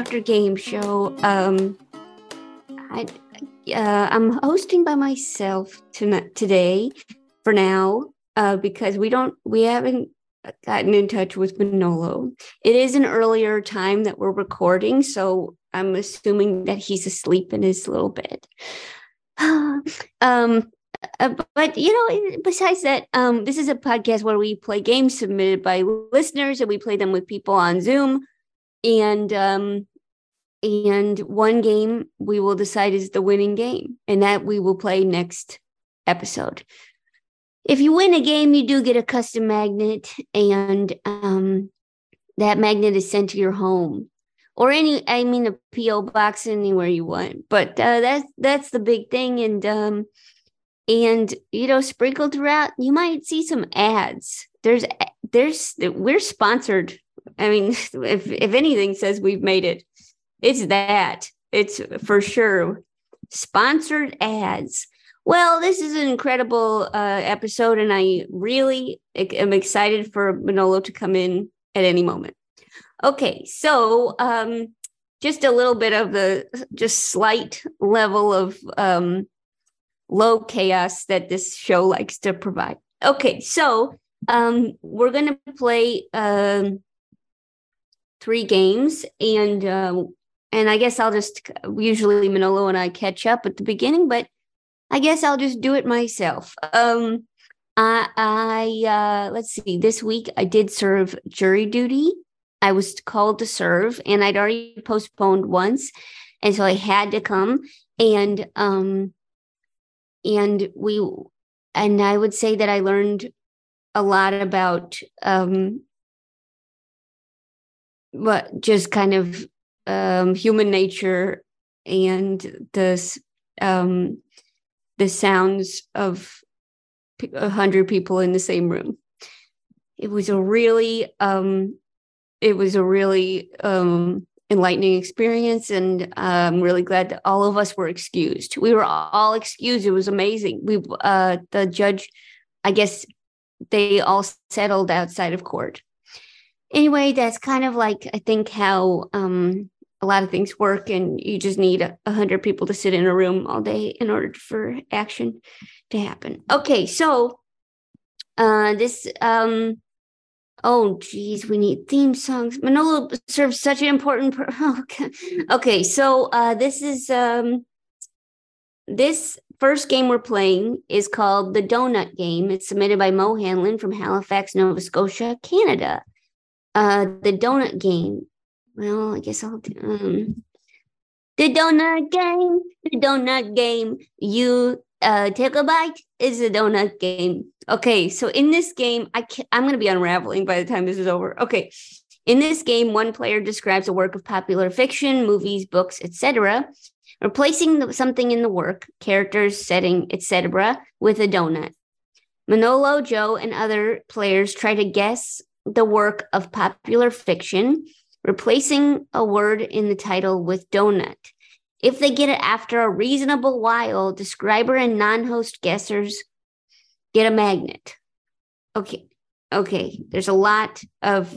Dr. Game Show. Um, I, uh, I'm hosting by myself tonight, today for now uh, because we don't we haven't gotten in touch with Manolo. It is an earlier time that we're recording, so I'm assuming that he's asleep in his little bed. um, uh, but you know, besides that, um, this is a podcast where we play games submitted by listeners, and we play them with people on Zoom. And um, and one game we will decide is the winning game, and that we will play next episode if you win a game, you do get a custom magnet, and um, that magnet is sent to your home or any. I mean, a PO box anywhere you want. But uh, that's that's the big thing, and um, and you know, sprinkled throughout, you might see some ads. There's there's we're sponsored. I mean, if if anything says we've made it, it's that. It's for sure sponsored ads. Well, this is an incredible uh, episode, and I really am excited for Manolo to come in at any moment. Okay, so um, just a little bit of the just slight level of um, low chaos that this show likes to provide. Okay, so um, we're going to play um, three games, and uh, and I guess I'll just usually Manolo and I catch up at the beginning, but I guess I'll just do it myself. Um, I, I uh, let's see. This week I did serve jury duty. I was called to serve, and I'd already postponed once, and so I had to come. And um, and we, and I would say that I learned a lot about um, what just kind of um, human nature and this um, the sounds of a hundred people in the same room. It was a really, um, it was a really um, enlightening experience, and I'm really glad that all of us were excused. We were all excused. It was amazing. We, uh, the judge, I guess, they all settled outside of court. Anyway, that's kind of like I think how um, a lot of things work and you just need a hundred people to sit in a room all day in order for action to happen. Okay so uh this um oh geez we need theme songs. Manolo serves such an important per- okay. okay so uh this is um this first game we're playing is called the donut game. It's submitted by Moe hanlon from halifax nova scotia canada. Uh the donut game well, I guess I'll do um, the donut game. The donut game. You uh, take a bite is a donut game. Okay, so in this game, I can, I'm going to be unraveling by the time this is over. Okay, in this game, one player describes a work of popular fiction, movies, books, etc., replacing something in the work, characters, setting, etc., with a donut. Manolo, Jo, and other players try to guess the work of popular fiction replacing a word in the title with donut. If they get it after a reasonable while, describer and non host guessers get a magnet. Okay. Okay. There's a lot of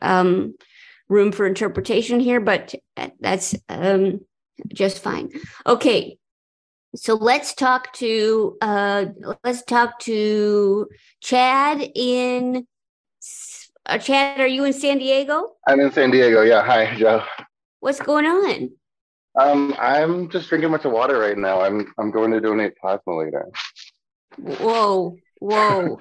um, room for interpretation here, but that's um, just fine. Okay. So let's talk to uh, let's talk to Chad in uh, Chad, are you in San Diego? I'm in San Diego. Yeah. Hi, Jo. What's going on? Um, I'm just drinking a bunch of water right now. I'm I'm going to donate plasma later. Whoa, whoa.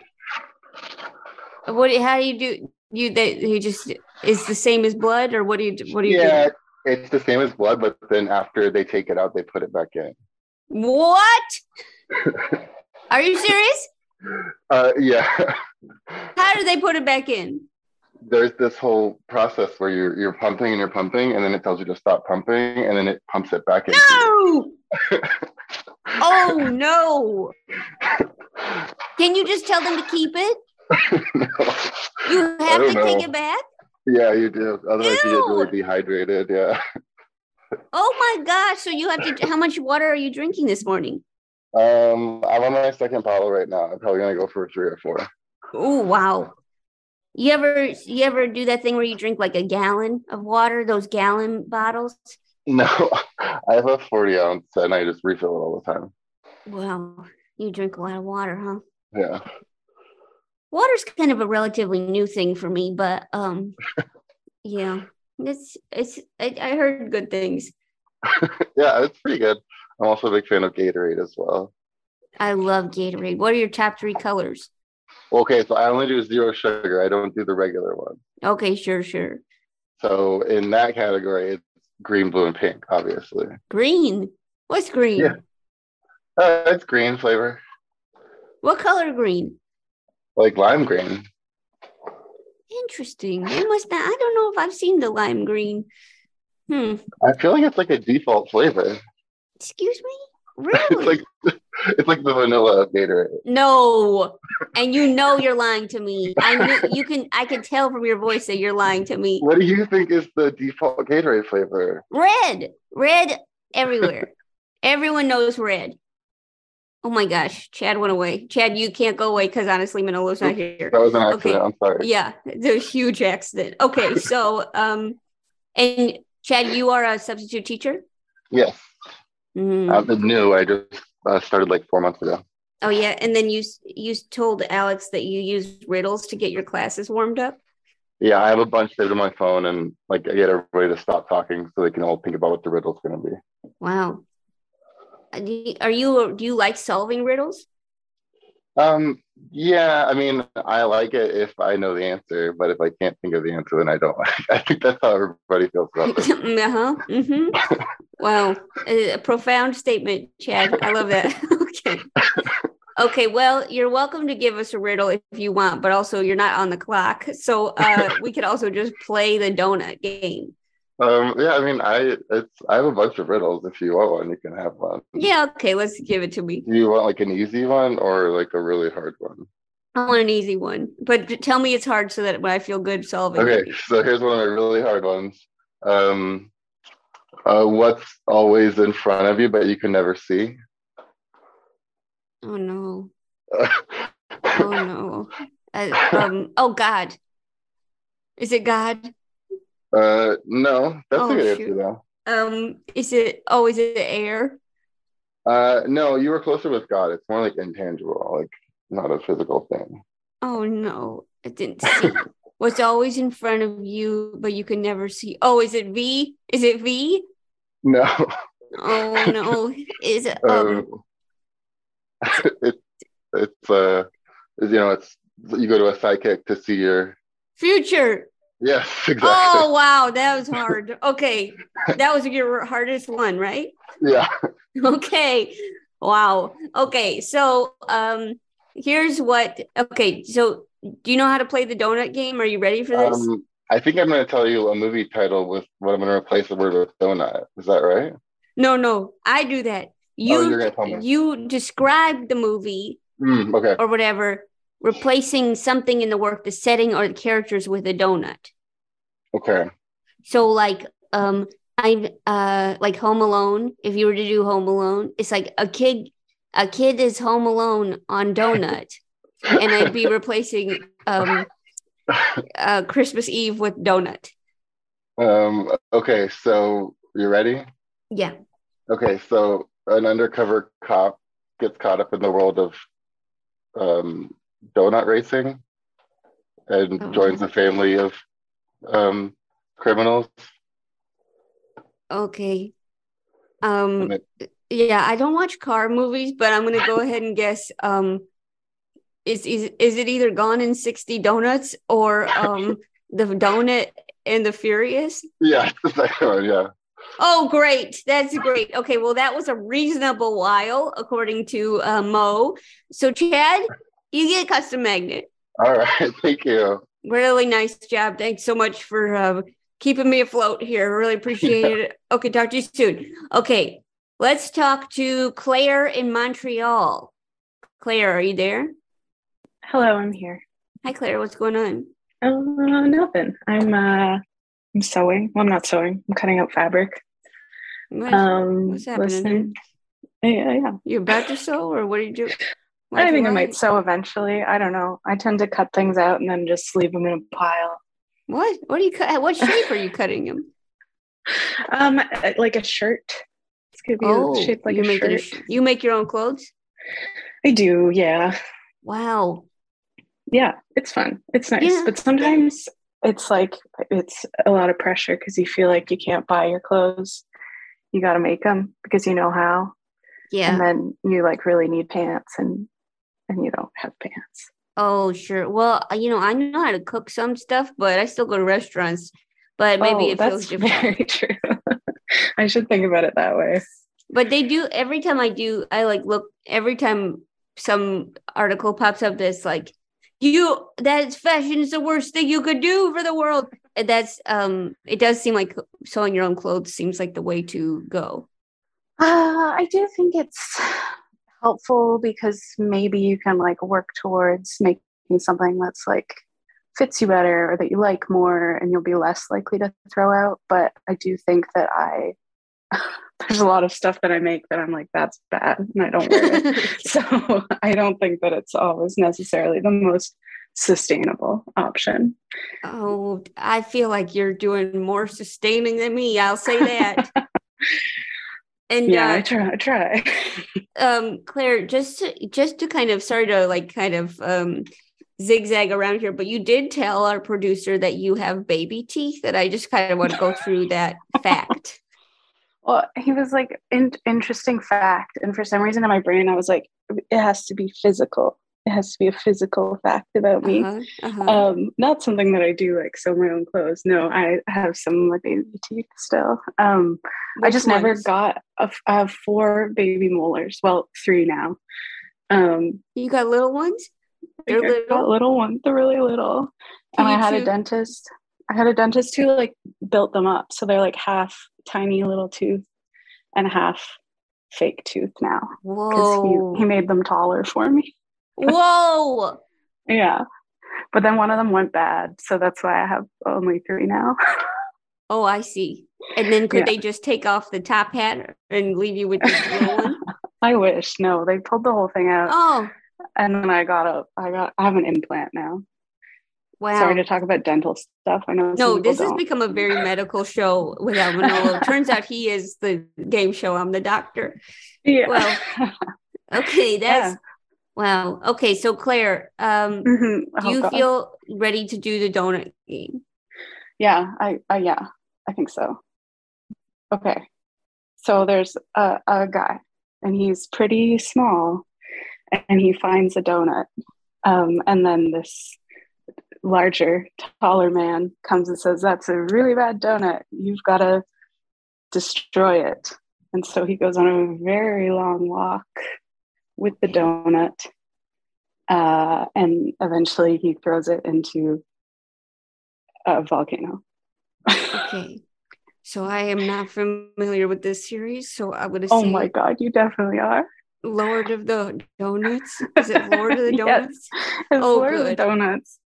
what? How do you do? You that you just is the same as blood, or what do you what do you? Yeah, do? it's the same as blood, but then after they take it out, they put it back in. What? Are you serious? Uh, yeah. How do they put it back in? There's this whole process where you're you're pumping and you're pumping, and then it tells you to stop pumping, and then it pumps it back in. No. oh no! Can you just tell them to keep it? no. You have to know. take it back. Yeah, you do. Otherwise, you get really dehydrated. Yeah. Oh my gosh. So you have to, how much water are you drinking this morning? Um, I'm on my second bottle right now. I'm probably gonna go for three or four. Oh, wow. You ever, you ever do that thing where you drink like a gallon of water, those gallon bottles? No, I have a 40 ounce and I just refill it all the time. Wow. You drink a lot of water, huh? Yeah. water's kind of a relatively new thing for me, but um, yeah, it's it's I, I heard good things. Yeah, it's pretty good. I'm also a big fan of Gatorade as well. I love Gatorade. What are your top three colors? Okay, so I only do zero sugar. I don't do the regular one. Okay, sure, sure. So in that category, it's green, blue, and pink, obviously. Green. What's green? Yeah. Uh, it's green flavor, What color green? like lime green. Interesting. I must not. I don't know if I've seen the lime green. Hmm. I feel like it's like a default flavor. Excuse me. It's like it's like the vanilla Gatorade. no. And you know you're lying to me. I knew you can. I can tell from your voice that you're lying to me. What do you think is the default Gatorade flavor? Red, red everywhere. Everyone knows red. Oh my gosh, Chad went away. Chad, you can't go away because honestly, Manolo's not here. That was an Okay. accident. I'm sorry. Yeah, a huge accident. Okay, so um, and Chad, you are a substitute teacher. Yes, Mhm. I'm new. I just uh, started like four months ago. Oh yeah, and then you you told Alex that you use riddles to get your classes warmed up. Yeah, I have a bunch saved on my phone, and like I get everybody to stop talking so they can all think about what the riddle's going to be. Wow. Uh, Are you do you like solving riddles? Um, yeah, I mean, I like it if I know the answer, but if I can't think of the answer, then I don't like. it. I think that's how everybody feels about it. uh-huh. hmm Wow. A profound statement, Chad. I love that. okay. Okay, well, you're welcome to give us a riddle if you want, but also you're not on the clock. So uh, we could also just play the donut game. Um, yeah, I mean, I it's I have a bunch of riddles. If you want one, you can have one. Yeah, okay, let's give it to me. Do you want like an easy one or like a really hard one? I want an easy one, but tell me it's hard so that when I feel good solving Okay, it. so here's one of my really hard ones. Um, uh, what's always in front of you but you can never see? Oh no. Oh no. Uh, um, oh God. Is it God? Uh, no, that's Oh, a good shoot. answer though. Um, is it oh is it air? Uh, no, you were closer with God. It's more like intangible, like not a physical thing. Oh no, I didn't see. What's always in front of you, but you can never see. Oh, is it V? Is it V? No, Oh no, is it? Um, um, it, it's uh, you know, it's you go to a psychic to see your future. Yes, exactly. Oh wow, that was hard. Okay, that was your hardest one, right? Yeah. Okay, wow. Okay, so um, here's what. Okay, so do you know how to play the donut game? Are you ready for this? Um, I think I'm going to tell you a movie title with what I'm going to replace the word with donut. Is that right? no, no, I do that. You Oh, tell me. you describe the movie Mm, okay. or whatever, replacing something in the work, the setting or the characters with a donut. Okay. So like um I uh like Home Alone, if you were to do Home Alone, it's like a kid a kid is home alone on donut and I'd be replacing um uh Christmas Eve with donut. um, okay. So you ready? Yeah. Okay. So an undercover cop gets caught up in the world of um, donut racing and Oh. joins a family of um, criminals. Okay. Um it- yeah, I don't watch car movies, but I'm gonna go ahead and guess um is is is it either Gone in 60 Donuts or um the donut and the Furious? yeah, the second one. Yeah. Oh, great. That's great. Okay, well, that was a reasonable while, according to uh, Moe. So, Chad, you get a custom magnet. All right. Thank you. Really nice job. Thanks so much for uh, keeping me afloat here. Really appreciate it. Okay, talk to you soon. Okay, let's talk to Claire in Montreal. Claire, are you there? Hello, I'm here. Hi, Claire. What's going on? Uh, nothing. I'm uh, I'm sewing. Well, I'm not sewing. I'm cutting out fabric. What- Um, what's happening listening. Yeah, yeah. you about to sew, or what do you I think I might sew eventually. I don't know. I tend to cut things out and then just leave them in a pile. What? What are you cut? What shape are you cutting them? Um, like a shirt. It's gonna be Oh, shaped like you a make shirt. A you make your own clothes. I do. Yeah. Wow. Yeah. It's fun. It's nice. Yeah. But sometimes it's like it's a lot of pressure because you feel like you can't buy your clothes. You got to make them because you know how. Yeah. And then you like really need pants and and you don't have pants. Oh, sure. Well, uh, you know, I know how to cook some stuff, but I still go to restaurants. But maybe oh, it feels that's different. very true. I should think about it that way. But they do every time I do, I like look every time some article pops up that's like, you that fashion is the worst thing you could do for the world. And that's um it does seem like sewing your own clothes seems like the way to go. Uh, I do think it's helpful because maybe you can like work towards making something that's like fits you better or that you like more and you'll be less likely to throw out. But I do think that I there's a lot of stuff that I make that I'm like, that's bad and I don't wear it. so I don't think that it's always necessarily the most sustainable option. oh, I feel like you're doing more sustaining than me. I'll say that. And Yeah, uh, I try I try. um claire just to, just to kind of sorry to like kind of um zigzag around here but you did tell our producer that you have baby teeth and i just kind of want to go through that fact Well, he was like, in- interesting fact. And for some reason in my brain, I was like, it has to be physical. It has to be a physical fact about me. uh-huh, uh-huh. Um, not something that I do like sew my own clothes. No, I have some of my baby teeth still. Um, I just never got, a f- I have four baby molars. Well, three now. Um, you got little ones They're got little? little ones. They're really little. Can and I had chew- a dentist. I had a dentist who like built them up, so they're like half tiny little tooth and half fake tooth now because whoa he, he made them taller for me. Whoa Yeah, but then one of them went bad, so that's why I have only three now. oh i see and then could Yeah. they just take off the top hat and leave you with the little one I wish. No, they pulled the whole thing out, oh and then I got a. I got. I have an implant now. wow Sorry to talk about dental stuff. I know. No, this has don't. become a very medical show without Manolo. Turns out he is the game show. I'm the doctor. Yeah. well, Okay, that's Yeah. Wow. Okay, so Claire, um, Mhm. do Oh, you God. feel ready to do the donut game? Yeah, I, I yeah, I think so. Okay. So there's a, a guy and he's pretty small and he finds a donut. Um, and then this larger, taller man comes and says, That's a really bad donut. You've got to destroy it. And so he goes on a very long walk with the donut. Uh, and eventually he throws it into a volcano. Okay. So I am not familiar with this series, so I would gonna Oh my god, you definitely are. Lord of the Donuts. Is it Lord of the Yes. Donuts? It's Oh, Lord of the. Donuts.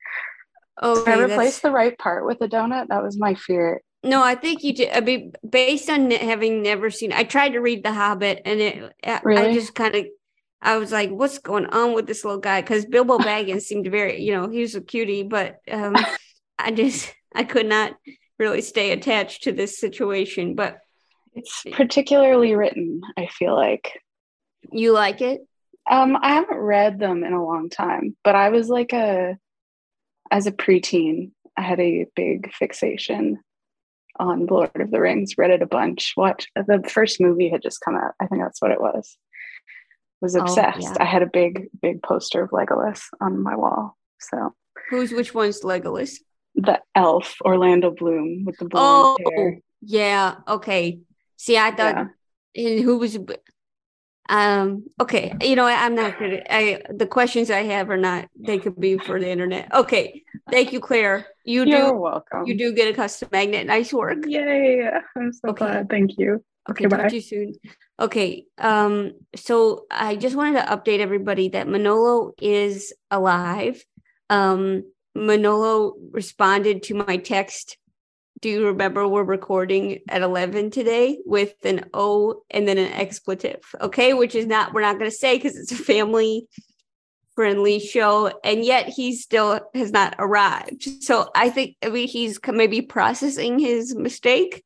Okay, Did I that's- replace the right part with a donut? That was my fear. No, I think you did. I mean, based on having never seen, I tried to read The Hobbit, and it, I, I just kind of, I was like, "What's going on with this little guy?" Because Bilbo Baggins seemed very, you know, he was a cutie, but um, I just, I could not really stay attached to this situation. But It's particularly written, I feel like. you like it? Um, I haven't read them in a long time, but I was like a as a preteen, I had a big fixation on Lord of the Rings, read it a bunch, watched the first movie had just come out. I think that's what it was. Was Oh, obsessed. yeah. I had a big, big poster of Legolas on my wall. So Who's which one's Legolas? the elf Orlando Bloom with the Oh, hair. yeah. Okay. See, I thought, Yeah. and who was um okay you know I, i'm not gonna i the questions i have are not they could be for the internet okay thank you claire you You're do welcome. you do get a custom magnet nice work Yay. I'm so Okay. glad. Thank you. okay Okay, talk bye. to you soon okay um so i just wanted to update everybody that manolo is alive um Manolo responded to my text. Do you remember we're recording at 11 today with an O and then an expletive? Okay, which is not, we're not going to say because it's a family friendly show. And yet he still has not arrived. So I think, I mean, he's maybe processing his mistake.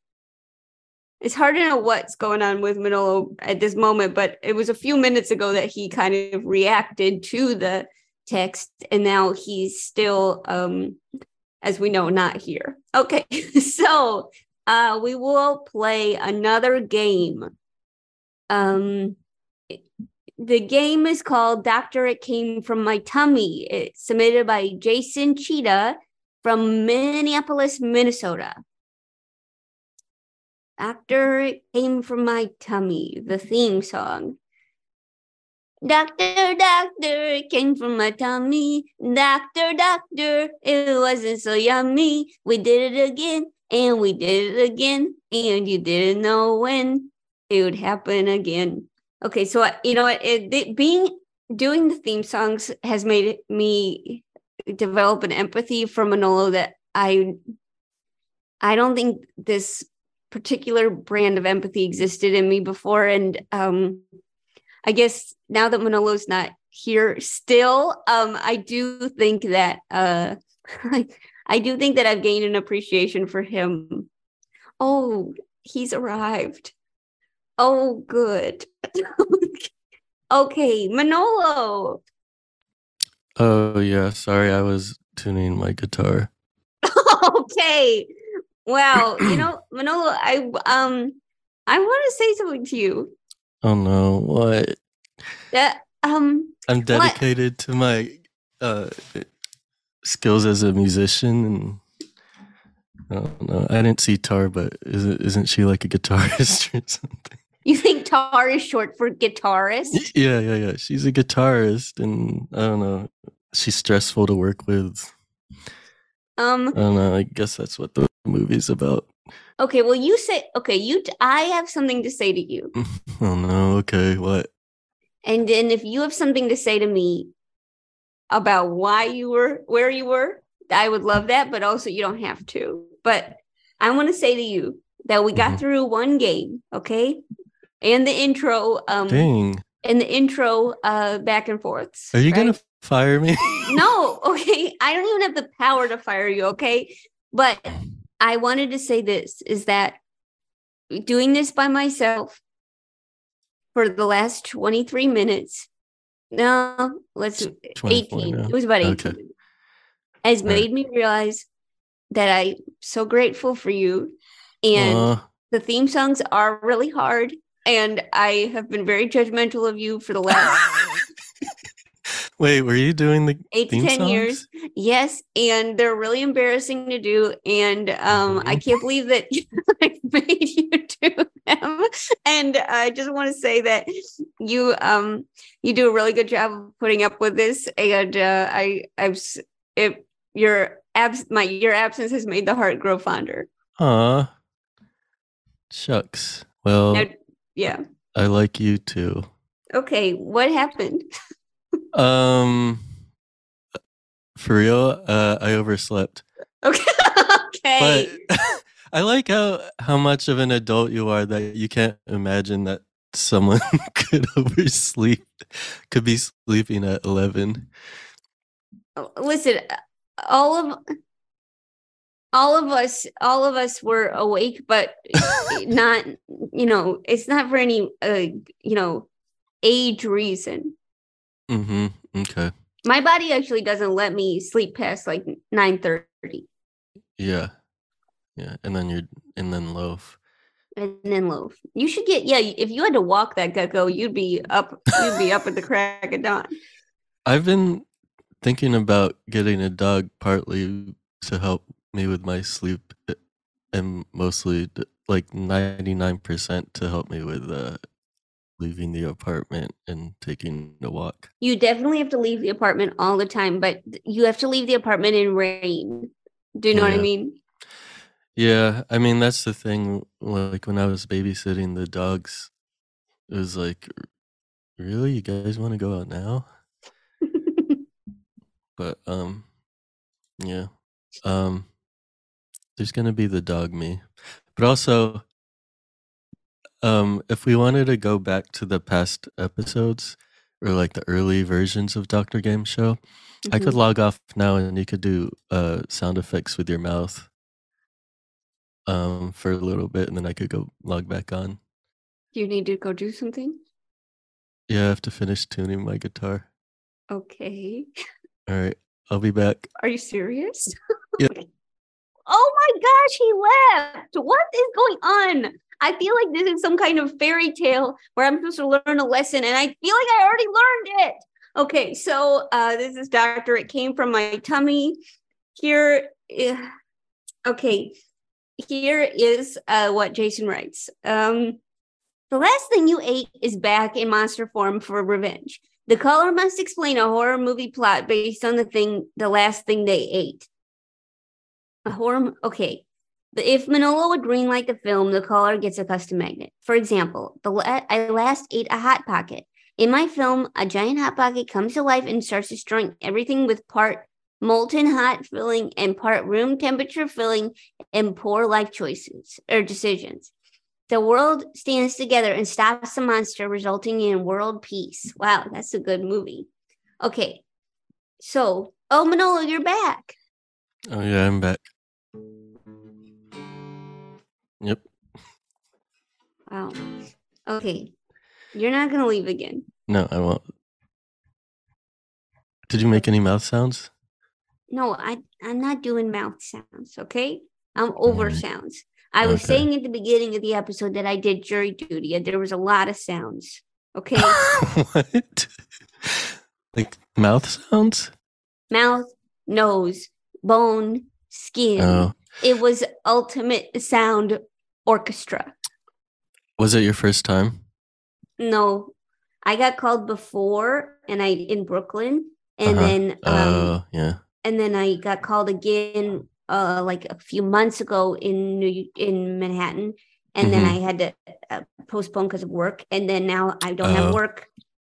It's hard to know what's going on with Manolo at this moment, but it was a few minutes ago that he kind of reacted to the text and now he's still um as we know not here. Okay so uh we will play another game. Um the game is called doctor it came from my tummy. It's submitted by jason Tschida from minneapolis minnesota doctor it came from my tummy the theme song Doctor, doctor, it came from my tummy. Doctor, doctor, it wasn't so yummy. We did it again, and we did it again, and you didn't know when it would happen again. Okay, so you know? It, it, being doing the theme songs has made me develop an empathy for Manolo that I I don't think this particular brand of empathy existed in me before, and um, I guess now that Manolo's not here still, um, I do think that uh I do think that I've gained an appreciation for him. Oh, he's arrived. Oh, good. okay, Manolo. Oh yeah, sorry, I was tuning my guitar. okay. Well, you know, Manolo, I um I want to say something to you. Oh no, what? That um I'm dedicated to my uh skills as a musician and I don't know. I didn't see Tar, but is it, isn't she like a guitarist or something? you think tar is short for guitarist? Yeah, yeah, yeah. She's a guitarist, and I don't know. She's stressful to work with. Um I don't know. I guess that's what the movie's about. Okay, well, you say okay. You, I have something to say to you, Oh no. Okay, what? and then if you have something to say to me about why you were where you were, I would love that. But also, you don't have to. But I want to say to you that we got Mhm. through one game, okay, and the intro, um, Dang. and the intro, uh, back and forths. Are you right? gonna fire me? no, okay. I don't even have the power to fire you, okay? But I wanted to say this is that doing this by myself for the last 23 minutes. No, let's 24 18. now. It was about 18 Okay. has All right. made me realize that I'm so grateful for you. And Aw. the theme songs are really hard. And I have been very judgmental of you for the last Wait, were you doing the eight to theme 10 years. Yes, and they're really embarrassing to do. And um, I Mhm. can't believe that I made you do them. And I just want to say that you um you do a really good job of putting up with this. And uh, I I've it your abs my your absence has made the heart grow fonder. Aw. Shucks. Well, Now, yeah. I like you too. Okay. What happened? Um, for real, uh, I overslept. Okay. okay. But I like how how much of an adult you are that you can't imagine that someone could oversleep, could be sleeping at eleven. listen all of all of us all of us were awake but not you know it's not for any uh you know age reason Mm-hmm. Okay. my body actually doesn't let me sleep past like 9 30 Yeah. Yeah. And then you're and then loaf. and then loaf you should get yeah if you had to walk that gecko you'd be up you'd be up at the crack of dawn I've been thinking about getting a dog partly to help me with my sleep uh, and mostly like 99% to help me with uh, leaving the apartment and taking a walk. you definitely have to leave the apartment all the time but you have to leave the apartment in rain do you know what i mean Yeah, I mean that's the thing. Like when I was babysitting the dogs, it was like, really, you guys want to go out now? But um, Yeah. Um there's gonna be the dog me. But also um if we wanted to go back to the past episodes or like the early versions of Dr. Game Show, I could Mhm. log off now and you could do uh sound effects with your mouth um for a little bit and then I could go log back on. You need to go do something? Yeah, I have to finish tuning my guitar. Okay. All right. I'll be back. Are you serious? Yep. oh my gosh, he left. What is going on? I feel like this is some kind of fairy tale where I'm supposed to learn a lesson and I feel like I already learned it. Okay, so uh this is doctor. It came from my tummy. Here eh, okay. Here is uh what Jason writes. Um the last thing you ate is back in monster form for revenge. The caller must explain a horror movie plot based on the thing, the last thing they ate. A horror, okay. If Manolo would greenlight the film, the caller gets a custom magnet. For example, the la- I last ate a hot pocket. In my film, a giant hot pocket comes to life and starts destroying everything with part molten hot filling and part room temperature filling and poor life choices or decisions. The world stands together and stops the monster, resulting in world peace. Wow, that's a good movie. Okay, so oh Manolo, you're back. Oh yeah, I'm back. Yep. Wow. Okay, you're not gonna leave again. No, I won't. Did you make any mouth sounds? No, I I'm not doing mouth sounds. Okay, I'm over Alright. sounds. I was Okay. saying at the beginning of the episode that I did jury duty, and there was a lot of sounds. Okay, what? Like mouth sounds? mouth, nose, bone, skin. Oh. It was ultimate sound orchestra. Was it your first time? No, I got called before, and I in Brooklyn, and Uh-huh. then um, Oh, yeah. and then I got called again, uh, like a few months ago in New in Manhattan, and then Mhm. I had to uh, postpone because of work, and then now I don't Oh. have work,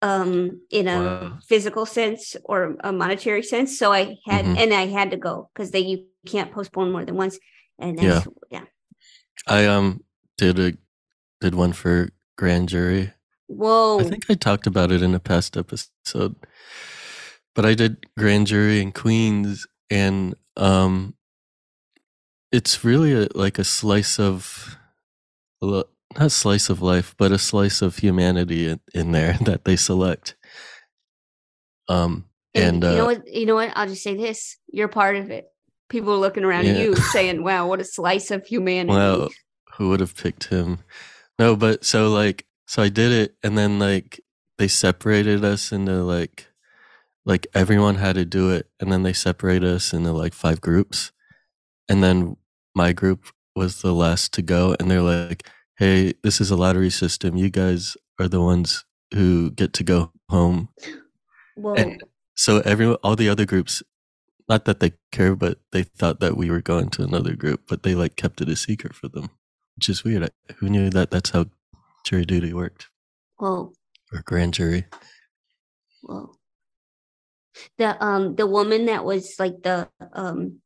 um, in a Wow. physical sense or a monetary sense. So I had, Mhm. and I had to go because they you can't postpone more than once, and that's, yeah. I um did a did one for grand jury. Whoa. I think I talked about it in a past episode. But I did grand jury in Queens and um it's really a, like a slice of a not slice of life, but a slice of humanity in, in there that they select. Um and, you know uh, what? You know what? I'll just say this: you're part of it. People are looking around Yeah. you, saying, "Wow, what a slice of humanity!" Well, who would have picked him? No, but so like so I did it and then like they separated us into like like everyone had to do it and then they separated us into like five groups. And then my group was the last to go and they're like, "Hey, this is a lottery system. You guys are the ones who get to go home." Whoa. And so everyone all the other groups not that they care, but they thought that we were going to another group, but they like kept it a secret for them, which is weird. I- Who knew that that's how jury duty worked Whoa. or grand jury? Whoa. The um the woman that was like the um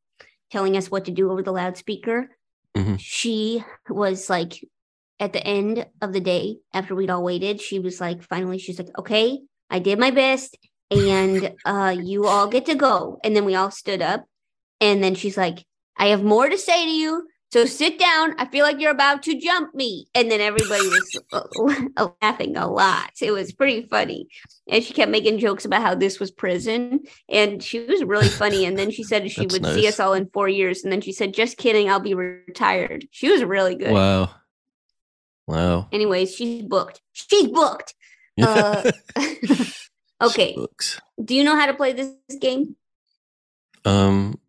telling us what to do over the loudspeaker, Mhm. she was like at the end of the day after we'd all waited, she was like finally she's like, Okay, I did my best and uh you all get to go. And then we all stood up and then she's like, I have more to say to you. So sit down. I feel like you're about to jump me. And then everybody was uh, laughing a lot. It was pretty funny and she kept making jokes about how this was prison and she was really funny and then she said she would see us all in four years and then she said just kidding i'll be retired she was really good Wow. Wow. anyways she's booked she's booked Uh, okay do you know how to play this game Um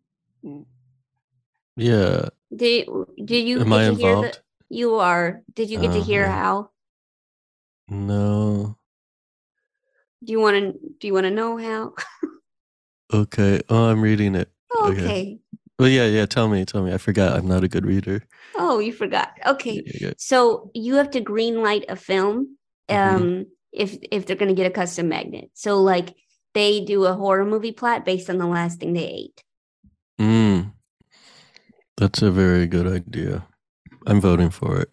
yeah. did, did you Am get I to hear the involved? you are did you get to Uh, hear how No. do you want to do you want to know how Okay. Oh, I'm reading it. okay. Okay. Well, yeah, yeah. Tell me, tell me. I forgot. I'm not a good reader. oh you forgot okay Yeah, yeah, yeah. So you have to green light a film Mhm. um if if they're going to get a custom magnet. So like they do a horror movie plot based on the last thing they ate. Mm. That's a very good idea. I'm voting for it.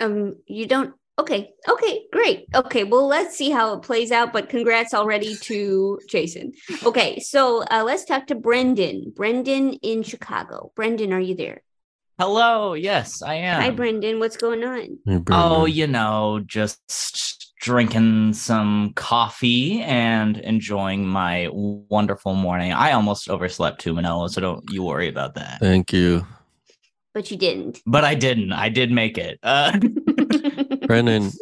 Um, you don't. Okay, okay, great. Okay, well, let's see how it plays out. But congrats already to Jason. Okay, so uh, let's talk to Brenden. Brenden in Chicago. Brenden, are you there? Hello, yes, I am. Hi, Brenden. What's going on? Hey, Oh, you know, just drinking some coffee and enjoying my wonderful morning. I almost overslept too, Manolo, so don't you worry about that. Thank you. But you didn't. But I didn't. I did make it. Uh, Brenden,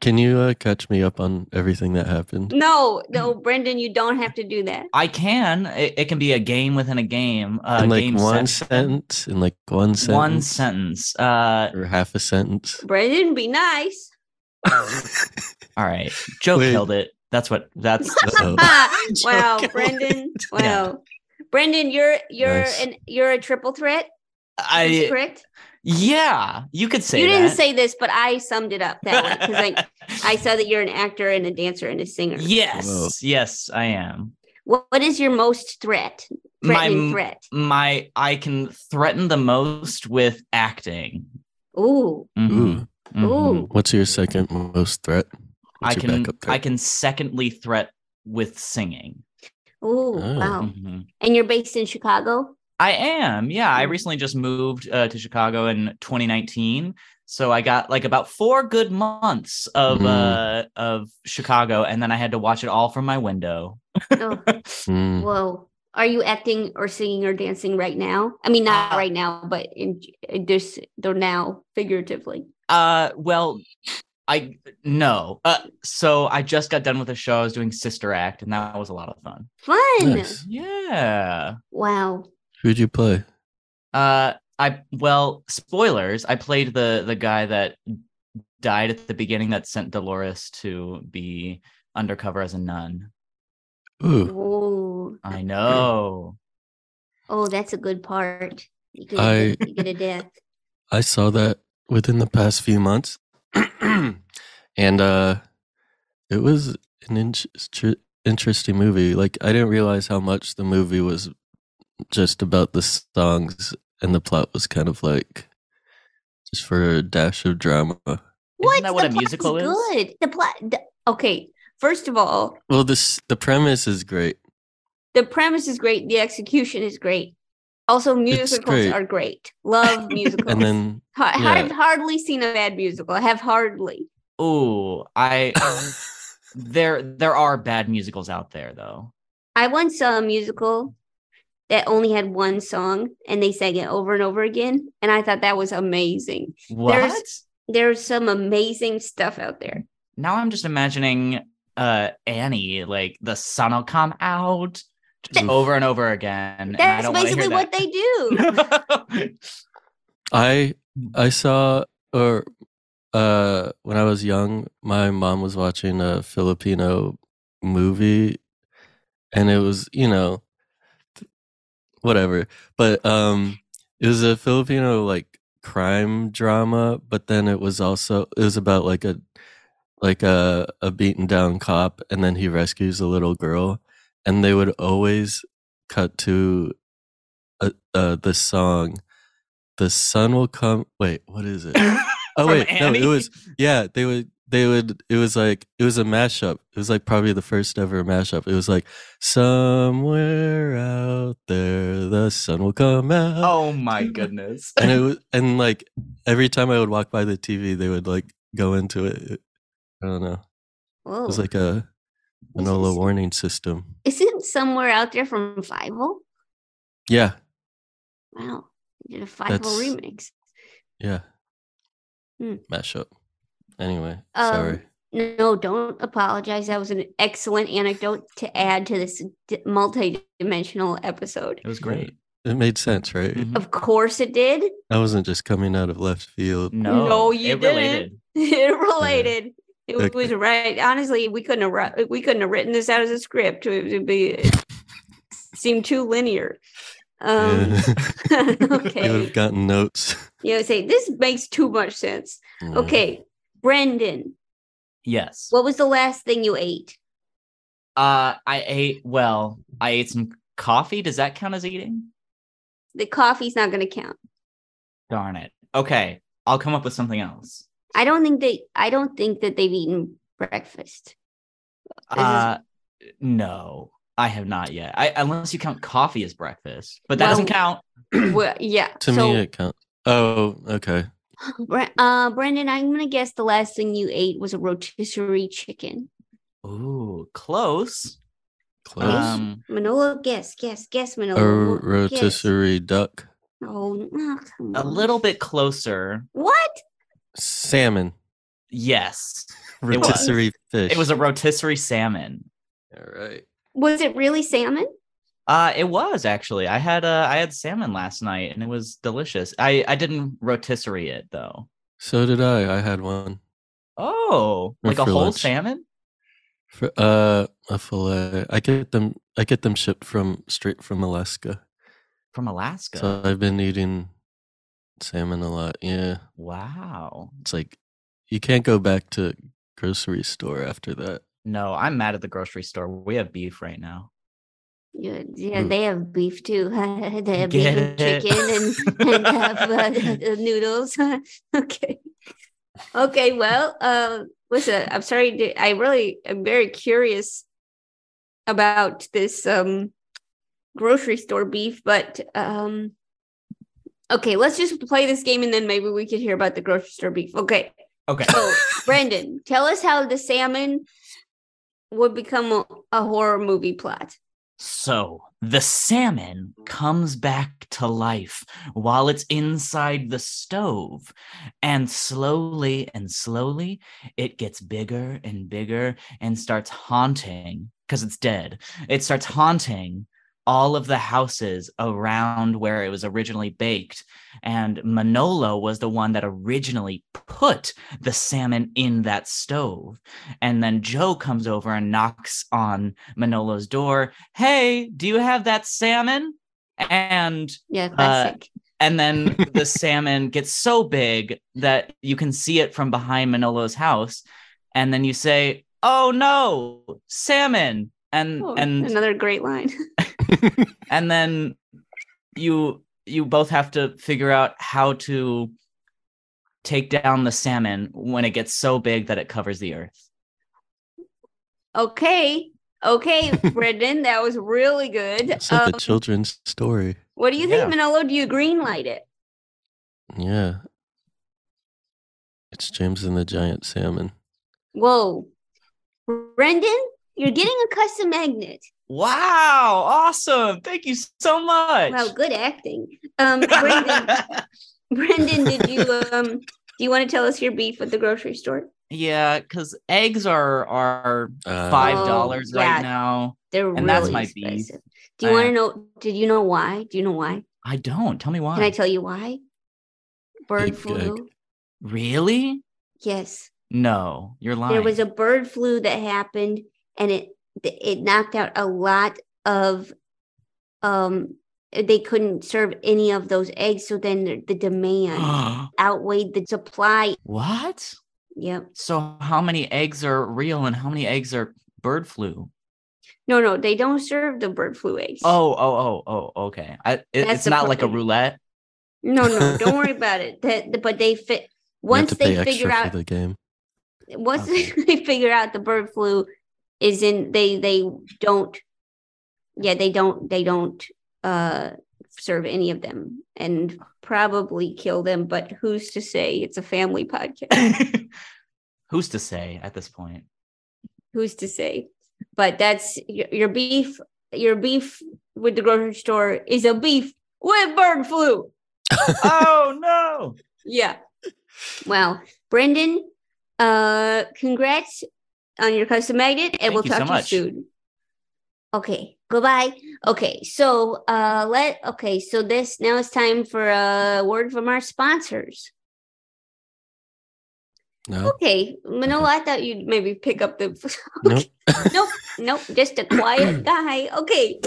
can you uh, catch me up on everything that happened? no, no, Brenden, you don't have to do that. I can. It, it can be a game within a game. Uh, in like game one session. sentence? In like one sentence? One sentence. Uh, Or half a sentence? Brenden, be nice. all right. Jo Wait. killed it. That's what. That's. Wow, Joke. Brenden. Wow. Yeah. Brenden, you're you're Nice. an you're a triple threat. I. correct? Yeah, you could say you didn't that. say this, but I summed it up that way because I I saw that you're an actor and a dancer and a singer. Yes, Whoa. yes, I am. What, what is your most threat? My threat. my I can threaten the most with acting. Ooh, Mhm, Ooh. mhm. ooh. What's your second most threat? I What's your can threat? I can secondly threat with singing. Ooh, Oh. wow. Mhm. And you're based in Chicago? I am. Yeah, I Mm. recently just moved uh, to Chicago in 2019. So I got like about four good months of Mm. uh of Chicago and then I had to watch it all from my window. Oh, Mm. whoa. Are you acting or singing or dancing right now? I mean, not Uh, right now, but in this, they're now figuratively. Uh, well, I no. Uh, so I just got done with a show. I was doing Sister Act, and that was a lot of fun. Fun. Nice. Yeah. Wow. Who'd you play? Uh, I well, spoilers. I played the the guy that died at the beginning that sent Dolores to be undercover as a nun. Ooh, Oh, I know. oh, that's a good part. You get, I- you get a death. I saw that within the past few months, and uh, it was an in- interesting movie. Like I didn't realize how much the movie was just about the songs, and the plot was kind of like just for a dash of drama. What? that what The a plot's musical is? Good. The plot. The, okay. First of all, Well, this the premise is great. the premise is great. The execution is great. Also, musicals great. are great. Love musicals. And then yeah. I've hardly seen a bad musical. I have hardly. Oh, I there there are bad musicals out there though. I once saw a musical that only had one song and they sang it over and over again. And I thought that was amazing. What? There's some amazing stuff out there. now I'm just imagining uh Annie, like the sun'll come out just Oof. over and over again. and I That's don't basically hear what they do. I I saw or uh when I was young, my mom was watching a Filipino movie and it was, you know, whatever. But um it was a Filipino like crime drama, but then it was also it was about like a like a a beaten down cop and then he rescues a little girl and they would always cut to uh, uh the song the sun will come wait what is it? Oh From wait no it was yeah they would they would it was like it was a mashup. It was like probably the first ever mashup. It was like somewhere out there the sun will come out. Oh my goodness. and it was and like every time i would walk by the tv they would like go into it. I don't know. Whoa. it was like a This Manolo warning system Isn't somewhere out there from Fievel? yeah Wow. You did a Fievel remix. yeah Hmm. mashup anyway Um, sorry No, don't apologize. That was an excellent anecdote to add to this d- multi-dimensional episode. It was great. it made sense right Mhm. Of course it did. i wasn't just coming out of left field No, No, you it didn't. related. it related. It Okay. was right. Honestly, we couldn't have we couldn't have written this out as a script. It would be it seemed too linear. Um, Yeah. you would okay. have gotten notes You know, say this makes too much sense. Yeah. Okay, Brenden, Yes. what was the last thing you ate? Uh, I ate well. I ate some coffee. Does that count as eating? The coffee's not going to count. Darn it. Okay, I'll come up with something else. I don't think they. I don't think that they've eaten breakfast. This is- Uh, no, I have not yet. I unless you count coffee as breakfast, but that doesn't count. well, yeah. To so, me, it counts. Oh, okay. Bre- uh, Brenden, I'm gonna guess the last thing you ate was a rotisserie chicken. Ooh, close. Close. Um, Manolo, guess, guess, guess, a Manolo. guess. rotisserie duck. Oh, oh, come a little bit closer. What? Salmon. Yes, was. Rotisserie fish. it was a rotisserie salmon. All right. Was it really salmon? Uh, it was actually. I had uh, I had salmon last night, and it was delicious. I I didn't rotisserie it though. So did I. I had one. Oh, Or like a whole lunch. salmon? For, uh, a fillet. I get them. I get them shipped from straight from Alaska. from Alaska. So I've been eating salmon a lot. Yeah, wow. it's like you can't go back to grocery store after that. No, I'm mad at the grocery store. We have beef right now. Yeah, yeah, Mm. they have beef too. they have beef and it? chicken and, and have uh, noodles. okay. Okay, well, uh, listen, I'm sorry. To, I really am very curious about this um, grocery store beef, but um, okay, let's just play this game and then maybe we could hear about the grocery store beef. Okay. Okay. So, Brenden, tell us how the salmon would become a, a horror movie plot. So the salmon comes back to life while it's inside the stove. And slowly and slowly, it gets bigger and bigger and starts haunting because it's dead. It starts haunting all of the houses around where it was originally baked. And Manolo was the one that originally put the salmon in that stove. And then Jo comes over and knocks on Manolo's door. Hey, do you have that salmon? And Yeah, uh, classic. and then the salmon gets so big that you can see it from behind Manolo's house. And then you say, "Oh no, salmon!" And Oh, and another great line. and then you you both have to figure out how to take down the salmon when it gets so big that it covers the earth. Okay. Okay, Brenden, that was really good. It's like Um, a children's story. what do you Yeah. think, Manolo? Do you green light it? Yeah. It's James and the Giant Salmon. Whoa. Brenden, you're getting a custom magnet. Wow, awesome. Thank you so much. Wow, good acting. Um, Brenden, Brenden, did you um do you want to tell us your beef at the grocery store? yeah, because eggs are are Uh, five Oh, dollars yeah. right now. They're And really that's my beef. expensive. Do you want to know? Did you know why? Do you know why? I don't. Tell me why. Can I tell you why? Bird Big flu. egg. really? Yes. No, you're lying. there was a bird flu that happened and it it knocked out a lot of um they couldn't serve any of those eggs so then the, the demand outweighed the supply what? yep So how many eggs are real and how many eggs are bird flu? no no they don't serve the bird flu eggs Oh, oh, oh, oh, okay. I, it- it's the not like a roulette. no no don't worry about it that but they fit once they figure out the game. once Okay. they figure out the bird flu is in they they don't yeah they don't they don't uh serve any of them and probably kill them but who's to say? It's a family podcast. Who's to say at this point? who's to say? But that's your, beef your beef with the grocery store is a beef with bird flu. Oh no. yeah. Well brenden uh congrats on your custom magnet and Thank we'll you so talk much. to you soon. Okay goodbye. Okay so uh let okay so this now it's time for a word from our sponsors. No? okay manolo i thought you'd maybe pick up the Nope. nope nope just a quiet guy. Okay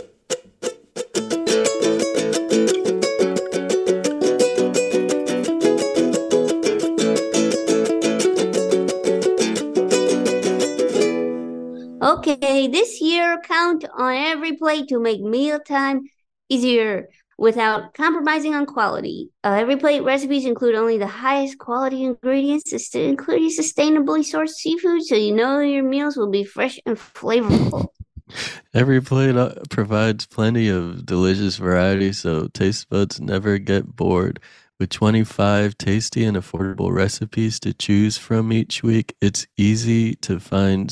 Okay, this year count on every plate to make mealtime easier without compromising on quality. Uh, every plate recipes include only the highest quality ingredients, including sustainably sourced seafood, so you know your meals will be fresh and flavorful. Every plate uh, provides plenty of delicious variety, so taste buds never get bored. With 25 tasty and affordable recipes to choose from each week, it's easy to find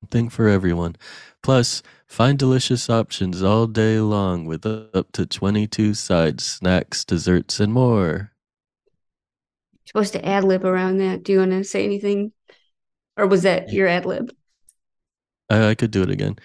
something for everyone. Plus, find delicious options all day long with up to 22 sides, snacks, desserts, and more. supposed to ad lib around that. Do you want to say anything? Or was that your ad lib? I, I could do it again.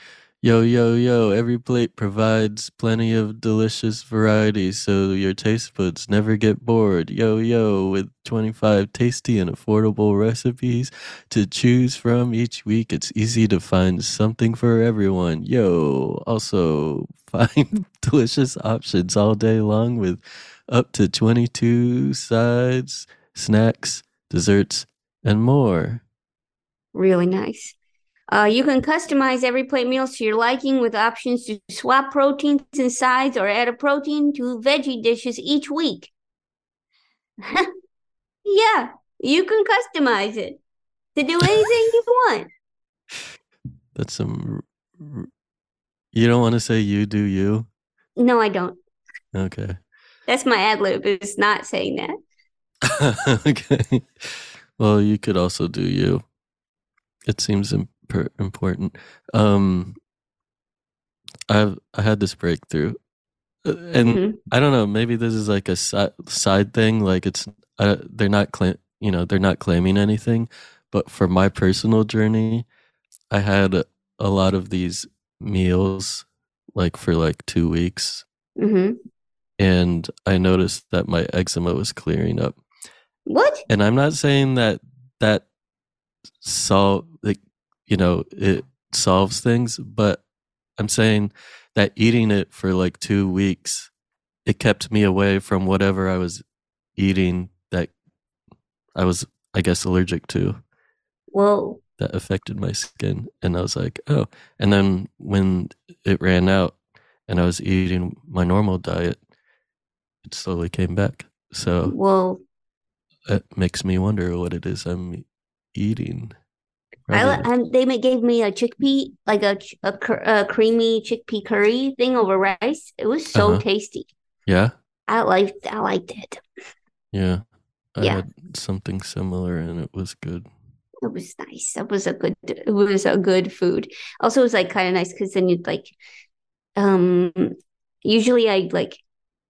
Yo, yo, yo, every plate provides plenty of delicious varieties so your taste buds never get bored. Yo, yo, with 25 tasty and affordable recipes to choose from each week, it's easy to find something for everyone. Yo, also find delicious options all day long with up to 22 sides, snacks, desserts, and more. Really nice. Uh, you can customize every plate meals to your liking with options to swap proteins and sides or add a protein to veggie dishes each week. yeah, you can customize it to do anything you want. That's some. You don't want to say you do you? No, I don't. Okay. That's my ad lib. Is not saying that. okay. Well, you could also do you. It seems important. Um, I've I had this breakthrough, Uh, and Mhm. I don't know. Maybe this is like a side side thing. Like it's uh, they're not claim you know they're not claiming anything, but for my personal journey, I had a, a lot of these meals like for like two weeks, hmm and I noticed that my eczema was clearing up. What? and i'm not saying that that solve like you know it solves things but i'm saying that eating it for like two weeks it kept me away from whatever i was eating that i was i guess allergic to Whoa. that affected my skin and i was like oh and then when it ran out and i was eating my normal diet it slowly came back so Whoa. it makes me wonder what it is I'm eating. I, um, they gave me a chickpea, like a, a, a creamy chickpea curry thing over rice. It was so Uh-huh. tasty. yeah, I liked. I liked it. yeah. I Yeah. had something similar and it was good. It was nice. It was a good. It was a good food. Also, it was like kind of nice because then you'd like, um, usually I like,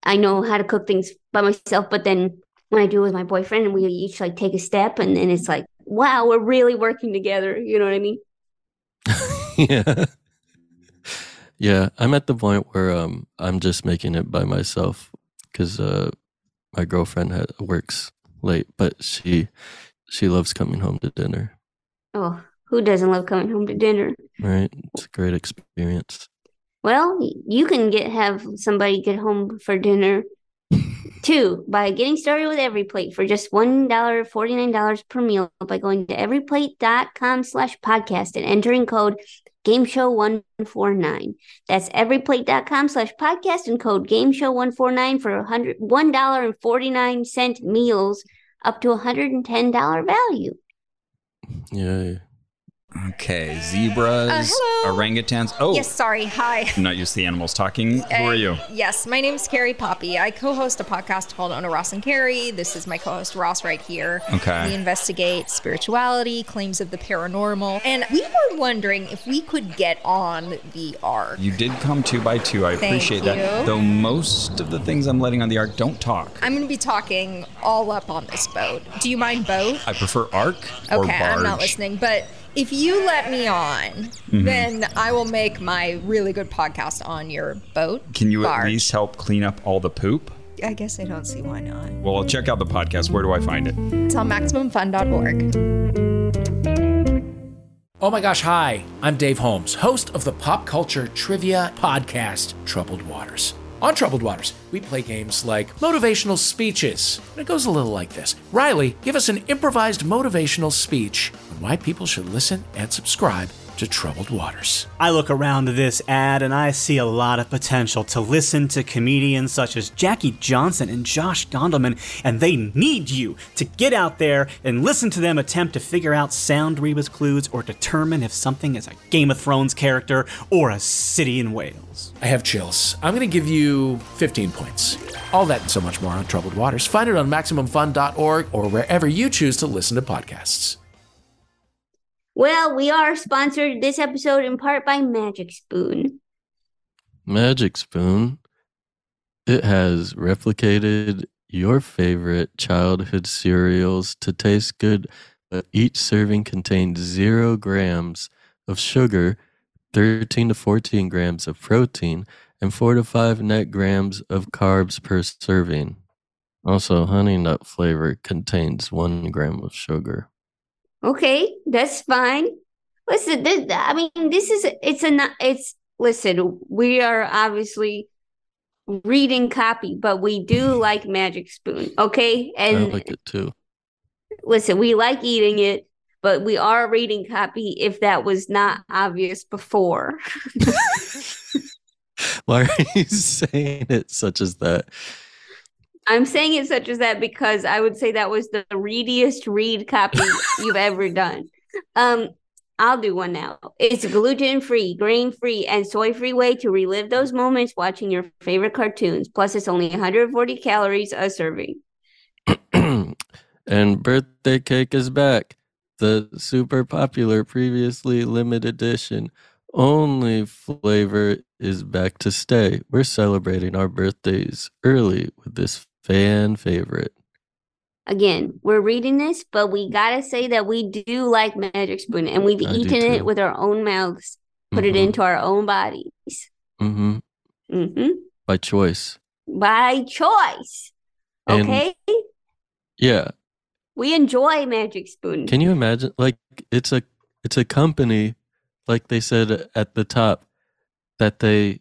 I know how to cook things by myself, but then when I do it with my boyfriend, and we each like take a step, and then it's like, wow, we're really working together. You know what I mean? yeah. Yeah, I'm at the point where um I'm just making it by myself cuz uh my girlfriend ha- works late, but she she loves coming home to dinner, Oh, who doesn't love coming home to dinner? right? It's a great experience. Well, you can get have somebody get home for dinner too by getting started with every plate for just one dollar forty nine dollars per meal by going to everyplate.com slash podcast and entering code gameshow149 that's everyplate.com slash podcast and code gameshow149 for a hundred one dollar and 49 cent meals up to a hundred and ten dollar value Yay. Okay, zebras, Uh, orangutans. Oh, Yes, sorry. Hi. I'm not used to the animals talking. Who are Uh, you? Yes, my name's Carrie Poppy. I co-host a podcast called Ona Ross and Carrie. This is my co-host Ross right here. Okay. We investigate spirituality, claims of the paranormal, and we were wondering if we could get on the ark. You did come two by two. I Thank appreciate that. Though most of the things I'm letting on the ark don't talk. I'm going to be talking all up on this boat. Do you mind boat? I prefer ark or Okay. I'm not listening, but if you let me on, Mm-hmm. then I will make my really good podcast on your boat. Can you barge. at least help clean up all the poop? I guess I don't see why not. Well, I'll check out the podcast. Where do I find it? It's on MaximumFun.org. Oh my gosh, hi. I'm Dave Holmes, host of the pop culture trivia podcast, Troubled Waters. On Troubled Waters, we play games like motivational speeches. And it goes a little like this Riley, give us an improvised motivational speech on why people should listen and subscribe to Troubled Waters. I look around this ad and I see a lot of potential to listen to comedians such as Jackie Johnson and Josh Gondelman, and they need you to get out there and listen to them attempt to figure out sound rebus clues or determine if something is a Game of Thrones character or a city in Wales. I have chills. I'm going to give you 15 points. All that and so much more on Troubled Waters. Find it on MaximumFun.org or wherever you choose to listen to podcasts. Well, we are sponsored this episode in part by Magic Spoon. Magic Spoon. It has replicated your favorite childhood cereals to taste good, but each serving contains zero grams of sugar, 13 to 14 grams of protein, and 4 to 5 net grams of carbs per serving. Also, honey nut flavor contains 1 gram of sugar. Okay, that's fine. Listen, this, I mean, this is it's a it's listen. We are obviously reading copy, but we do like Magic Spoon. Okay, and I like it too. listen, we like eating it, but we are reading copy. If that was not obvious before, Why are you saying it such as that? I'm saying it such as that because I would say that was the readiest read copy you've ever done. Um, I'll do one now. It's gluten free, grain free, and soy free way to relive those moments watching your favorite cartoons. Plus, it's only 140 calories a serving. and birthday cake is back. The super popular previously limited edition only flavor is back to stay. We're celebrating our birthdays early with this fan favorite. Again, we're reading this, but we gotta say that we do like Magic Spoon, and we've I eaten it with our own mouths, put it Mhm. into our own bodies. Mm-hmm. Mm-hmm. By choice. By choice. And- Okay, Yeah. we enjoy Magic Spoon. Can you imagine like it's a it's a company like they said at the top that they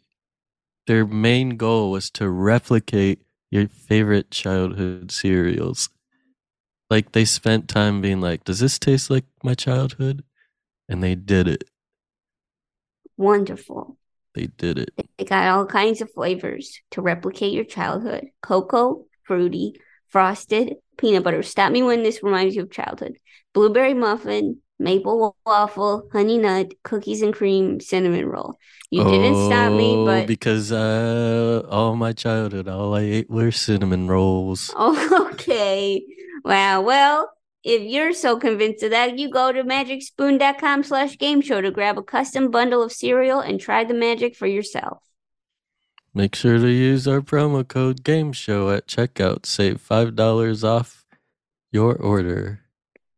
their main goal was to replicate your favorite childhood cereals. Like they spent time being like, does this taste like my childhood? And they did it. Wonderful. They did it. They got all kinds of flavors to replicate your childhood cocoa, fruity, frosted, peanut butter. Stop me when this reminds you of childhood. Blueberry muffin, maple waffle, honey nut, cookies and cream, cinnamon roll. You didn't stop me, Oh, but because uh all my childhood, all I ate were cinnamon rolls. oh, okay. Wow. Well, if you're so convinced of that, you go to magicspoon.com slash game show to grab a custom bundle of cereal and try the magic for yourself. Make sure to use our promo code Game Show at checkout. Save five dollars off your order.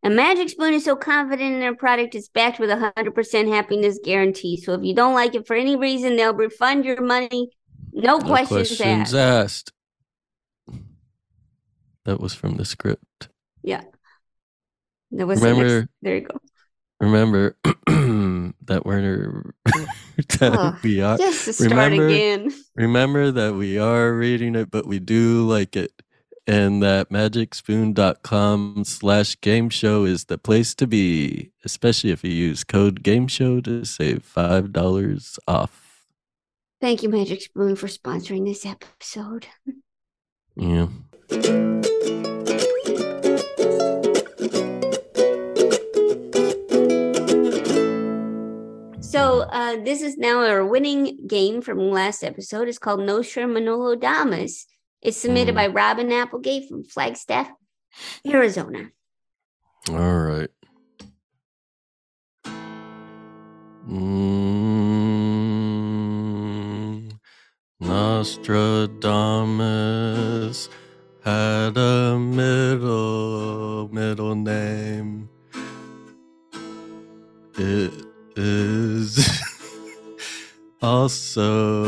And Magic Spoon is so confident in their product, it's backed with a 100% happiness guarantee. So if you don't like it for any reason, they'll refund your money. No, No questions, questions asked. asked. That was from the script. Yeah. That was the Remember, there you go. remember that Werner that Ugh, we are just to start remember, again. Remember that we are reading it, but we do like it. And that magicspoon.com slash game show is the place to be, especially if you use code game show to save five dollars off. Thank you, Magic Spoon, for sponsoring this episode. Yeah. So uh, this is now our winning game from last episode. It's called Nostra Manolo Damus. It's submitted Mm. by Robin Applegate from Flagstaff, Arizona. All right. Mm, Nostradamus had a middle middle name. It is also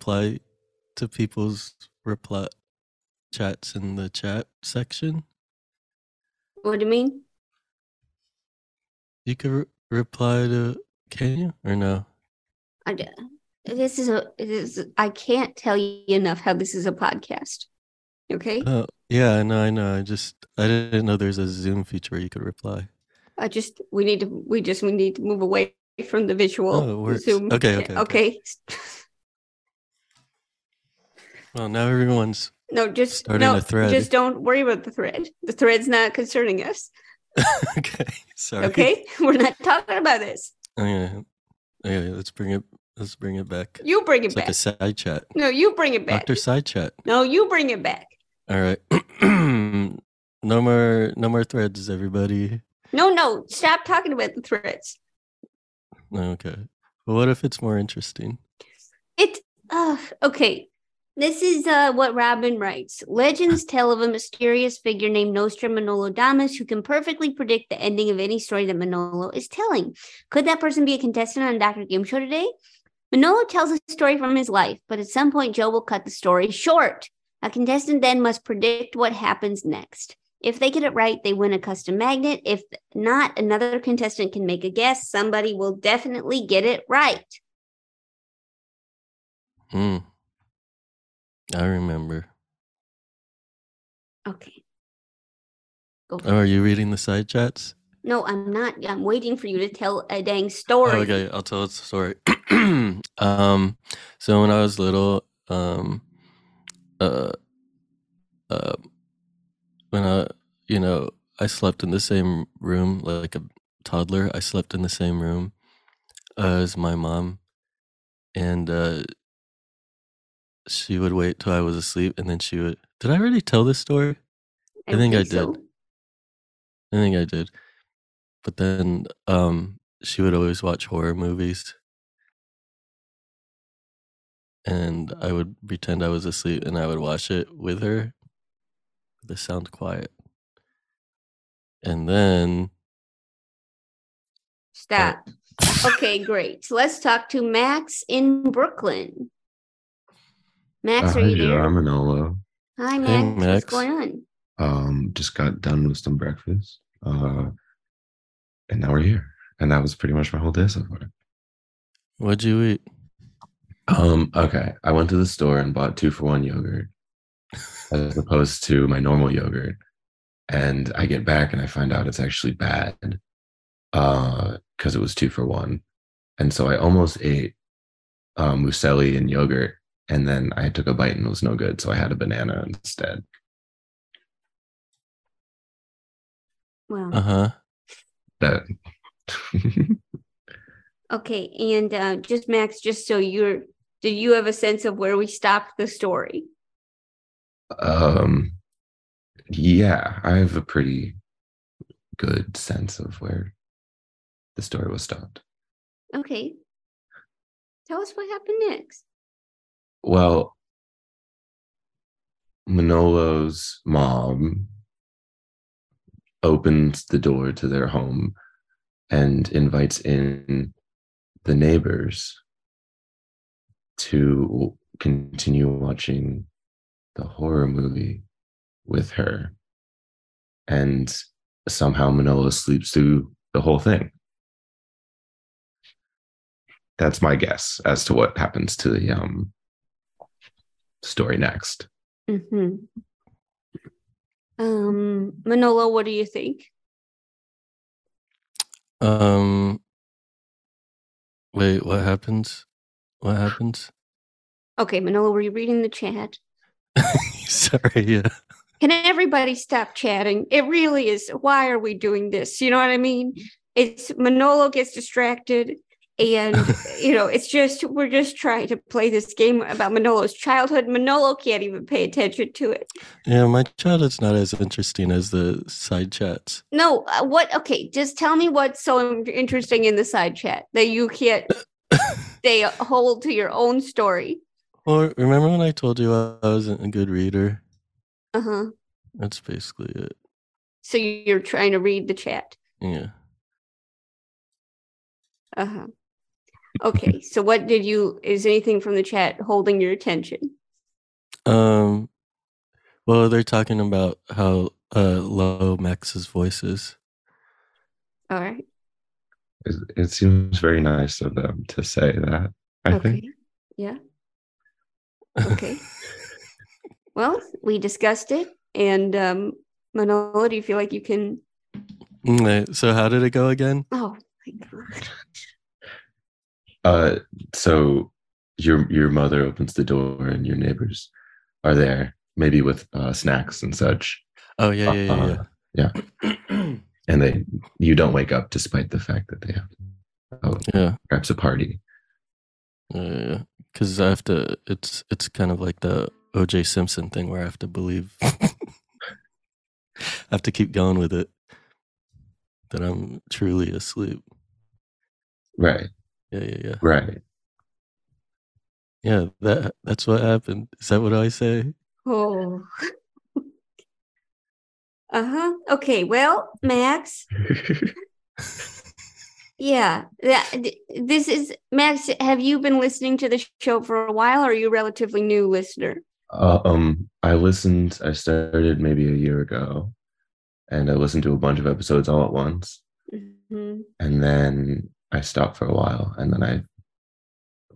reply to people's reply chats in the chat section. What do you mean? You could re- reply to? Can you or no? I, d- this is a this is, I can't tell you enough how this is a podcast. Okay, Oh, yeah, I know, I know. I just I didn't know there's a Zoom feature where you could reply. I just we need to we just we need to move away from the visual Oh. Zoom. Okay, okay, okay. okay. Well, now everyone's No, just no, just don't worry about the thread. The thread's not concerning us. okay. Sorry. Okay, we're not talking about this. Okay. Okay. Let's bring it. Let's bring it back. You bring it It's back. like a side chat. no, you bring it back. Doctor side chat. No, you bring it back. All right. no more. No more threads, everybody. No, no, stop talking about the threads. Okay. But what if it's more interesting? It uh okay. This is uh what Robin writes. Legends tell of a mysterious figure named Nostra Manolodamus who can perfectly predict the ending of any story that Manolo is telling. Could that person be a contestant on Dr. Game Show today? Manolo tells a story from his life, but at some point Jo will cut the story short. A contestant then must predict what happens next. If they get it right, they win a custom magnet. If not, another contestant can make a guess. Somebody will definitely get it right. Hmm. I remember. Okay. Go Oh, are you reading the side chats? No, I'm not. I'm waiting for you to tell a dang story. Oh, okay, I'll tell a story. um, so when I was little, um, uh, uh, when I, you know, I slept in the same room like a toddler. I slept in the same room uh, as my mom, and uh, she would wait till I was asleep, and then she would. Did I already tell this story? I, think, I did. so. I think I did. But then um she would always watch horror movies. And I would pretend I was asleep and I would watch it with her. The sound quiet. And then Stop. okay, great. So let's talk to Max in Brooklyn. Max, Uh, are hi, you Jo. there? I'm Manolo. Hi, Max. Hey, What's going on? Um, just got done with some breakfast. Uh, and now we're here. And that was pretty much my whole day so far. what'd you eat? Um, okay. I went to the store and bought two for one yogurt as opposed to my normal yogurt. And I get back and I find out it's actually bad. Uh, because it was two for one. And so I almost ate um muesli and yogurt, and then I took a bite and it was no good. So I had a banana instead. Wow. Uh-huh. That okay. And uh, just Max, just so you're, do you have a sense of where we stopped the story? Um, yeah, I have a pretty good sense of where the story was stopped. Okay. Tell us what happened next. Well, Manolo's mom opens the door to their home and invites in the neighbors to continue watching the horror movie with her. And somehow Manolo sleeps through the whole thing. That's my guess as to what happens to the um, story next. hmm Um, Manolo, what do you think? Um wait, what happens? What happens? Okay, Manolo, were you reading the chat? Sorry, yeah. Can everybody stop chatting? It really is. Why are we doing this? You know what I mean? It's Manolo gets distracted, and you know, it's just we're just trying to play this game about Manolo's childhood. Manolo can't even pay attention to it. Yeah, my childhood's not as interesting as the side chats. No, uh, what? Okay, just tell me what's so interesting in the side chat that you can't stay hold to your own story. Well, remember when I told you I wasn't a good reader? Uh huh. That's basically it. So you're trying to read the chat. Yeah. Uh huh. Okay. so what did you? Is anything from the chat holding your attention? Um well they're talking about how uh low Max's voice is. All right. It, it seems very nice of them to say that. I okay. think. Yeah. Okay. well, we discussed it, and um, Manolo, do you feel like you can? Mm, So how did it go again? Oh my god. Uh, so your your mother opens the door and your neighbors are there, maybe with uh, snacks and such. Oh yeah, yeah, yeah, Uh, yeah. And they you don't wake up despite the fact that they have oh, yeah. perhaps a party. Yeah, because I have to. It's it's kind of like the O.J. Simpson thing where I have to believe. I have to keep going with it. That I'm truly asleep. Right. Yeah, yeah, yeah. Right. Yeah, that that's what happened. Is that what I say? Oh. uh huh. Okay. Well, Max. Yeah. That, this is Max. Have you been listening to the show for a while, or are you a relatively new listener? Uh, um, I listened. I started maybe a year ago, and I listened to a bunch of episodes all at once, Mhm. and then I stopped for a while, and then I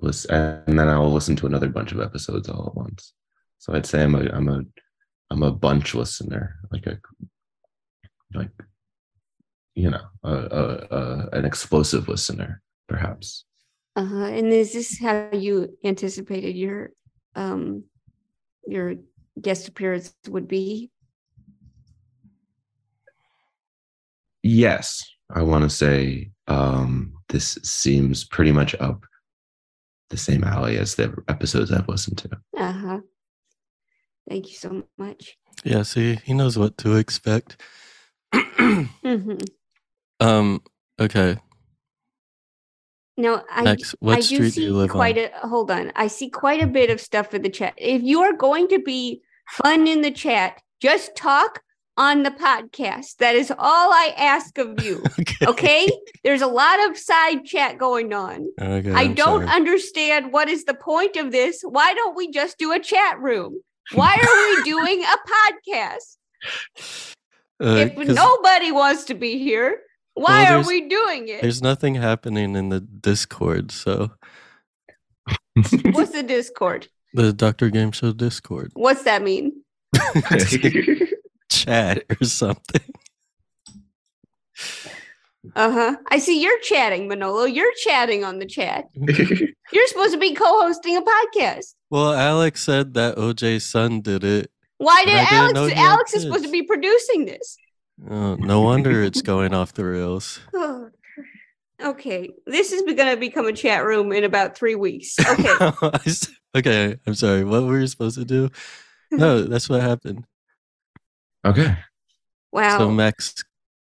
was, and then I'll listen to another bunch of episodes all at once. So I'd say I'm a, I'm a, I'm a bunch listener, like a, like, you know, a, a, a an explosive listener, perhaps. Uh huh. And is this how you anticipated your um your guest appearance would be? Yes, I want to say um, this seems pretty much up the same alley as the episodes I've listened to. Uh huh. Thank you so much. Yeah, see, he knows what to expect. hmm um, okay. Now, I, Max, what I street do do see you live quite on? a hold on. I see quite a bit of stuff in the chat. If you are going to be fun in the chat, just talk on the podcast. That is all I ask of you. okay? There's a lot of side chat going on. Okay, I I'm don't sorry. understand what is the point of this. Why don't we just do a chat room? Why are we doing a podcast? Uh, if 'cause nobody wants to be here, why Well, are we doing it? There's nothing happening in the Discord, so What's the Discord? the Doctor Game Show Discord What's that mean? chat or something. Uh huh. I see you're chatting, Manolo. You're chatting on the chat. You're supposed to be co-hosting a podcast. Well, Alex said that OJ's son did it. Why did I didn't know Alex? Alex is supposed to be producing this. Oh, no wonder it's going off the rails. Oh, okay, this is going to become a chat room in about three weeks. Okay. Okay, I'm sorry. What were you supposed to do? No, that's what happened. Okay. Wow. So Max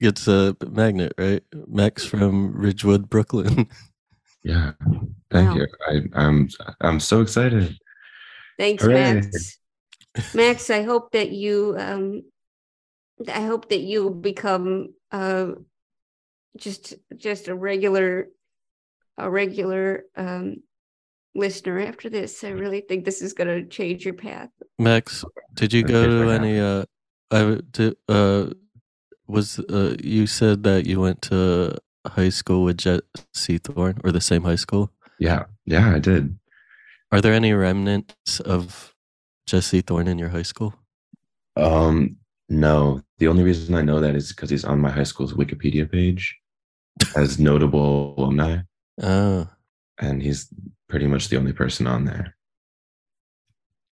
gets a magnet, right? Max from Ridgewood, Brooklyn. Yeah. Thank Wow. you. I, I'm I'm so excited. Thanks, Hooray. Max. Max, I hope that you um I hope that you become uh just just a regular a regular um listener after this. I really think this is going to change your path. Max, did you go to any uh I did uh was uh you said that you went to high school with Jesse Thorn or the same high school? Yeah. Yeah, I did. Are there any remnants of Jesse Thorn in your high school? Um, no. The only reason I know that is because he's on my high school's Wikipedia page as notable alumni, Oh, and he's pretty much the only person on there.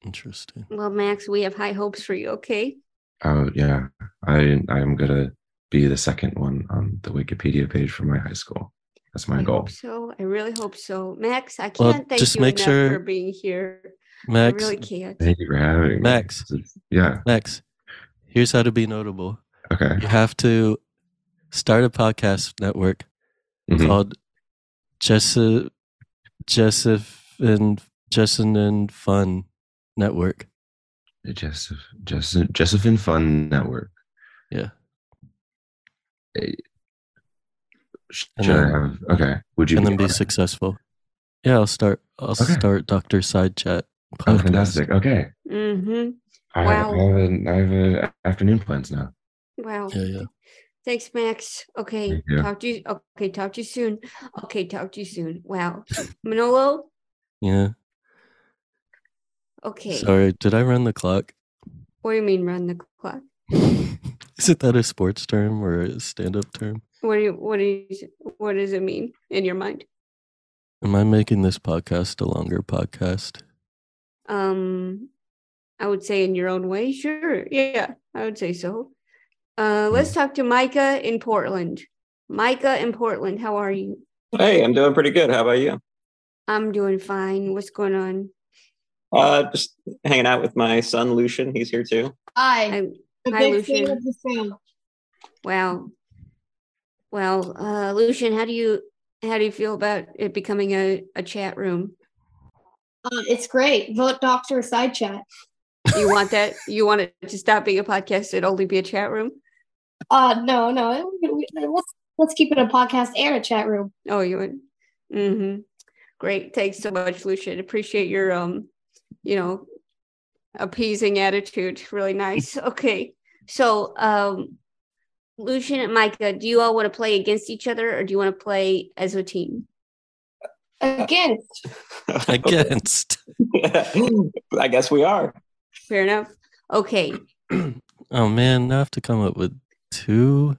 interesting. Well, Max, we have high hopes for you, okay? Oh yeah, I I'm gonna be the second one on the Wikipedia page for my high school. That's my I goal. hope so. I really hope so. Max, I can't thank just you make enough sure- for being here. Max, I really can't. Thank you for having me. Max. Yeah. Max, here's how to be notable. Okay. You have to start a podcast network Mhm. called Jessa Jessif and Jessin and Fun Network. Joseph, Joseph, Josephine Fun Network. Yeah. Should And I have? Okay. Would you? and then be on successful. Yeah, I'll start I'll Okay. start Doctor Side Chat. Oh, fantastic. Okay. Mm-hmm. I, Wow. I have a, I have a afternoon plans now. Wow. Yeah, yeah. Thanks, Max. Okay, Thank talk to you. Okay, talk to you soon. Okay, talk to you soon. Wow, Manolo. Yeah. Okay, Sorry, did I run the clock? what do you mean run the clock? Isn't that a sports term or a stand-up term? What do you what do you what does it mean in your mind? Am I making this podcast a longer podcast? Um, I would say in your own way. Sure, yeah, I would say so. Uh, let's talk to Micah in Portland. Micah in Portland, how are you? Hey, I'm doing pretty good. How about you? I'm doing fine. What's going on? Uh, just hanging out with my son Lucien. He's here too. Hi. Hi, A hi, Lucien. of the show. Wow. Well, uh, Lucien, how do you how do you feel about it becoming a, a chat room? Uh, it's great. Vote Doctor Side Chat. You want that? You want it to stop being a podcast and only be a chat room? Uh, no, no. Let's let's keep it a podcast and a chat room. Oh, you would. Mm-hmm. Great. Thanks so much, Lucien. Appreciate your um, you know, appeasing attitude. Really nice. Okay. So um Lucien and Micah, do you all want to play against each other or do you want to play as a team? Against. Against. I guess we are. Fair enough. Okay. Oh man, now I have to come up with two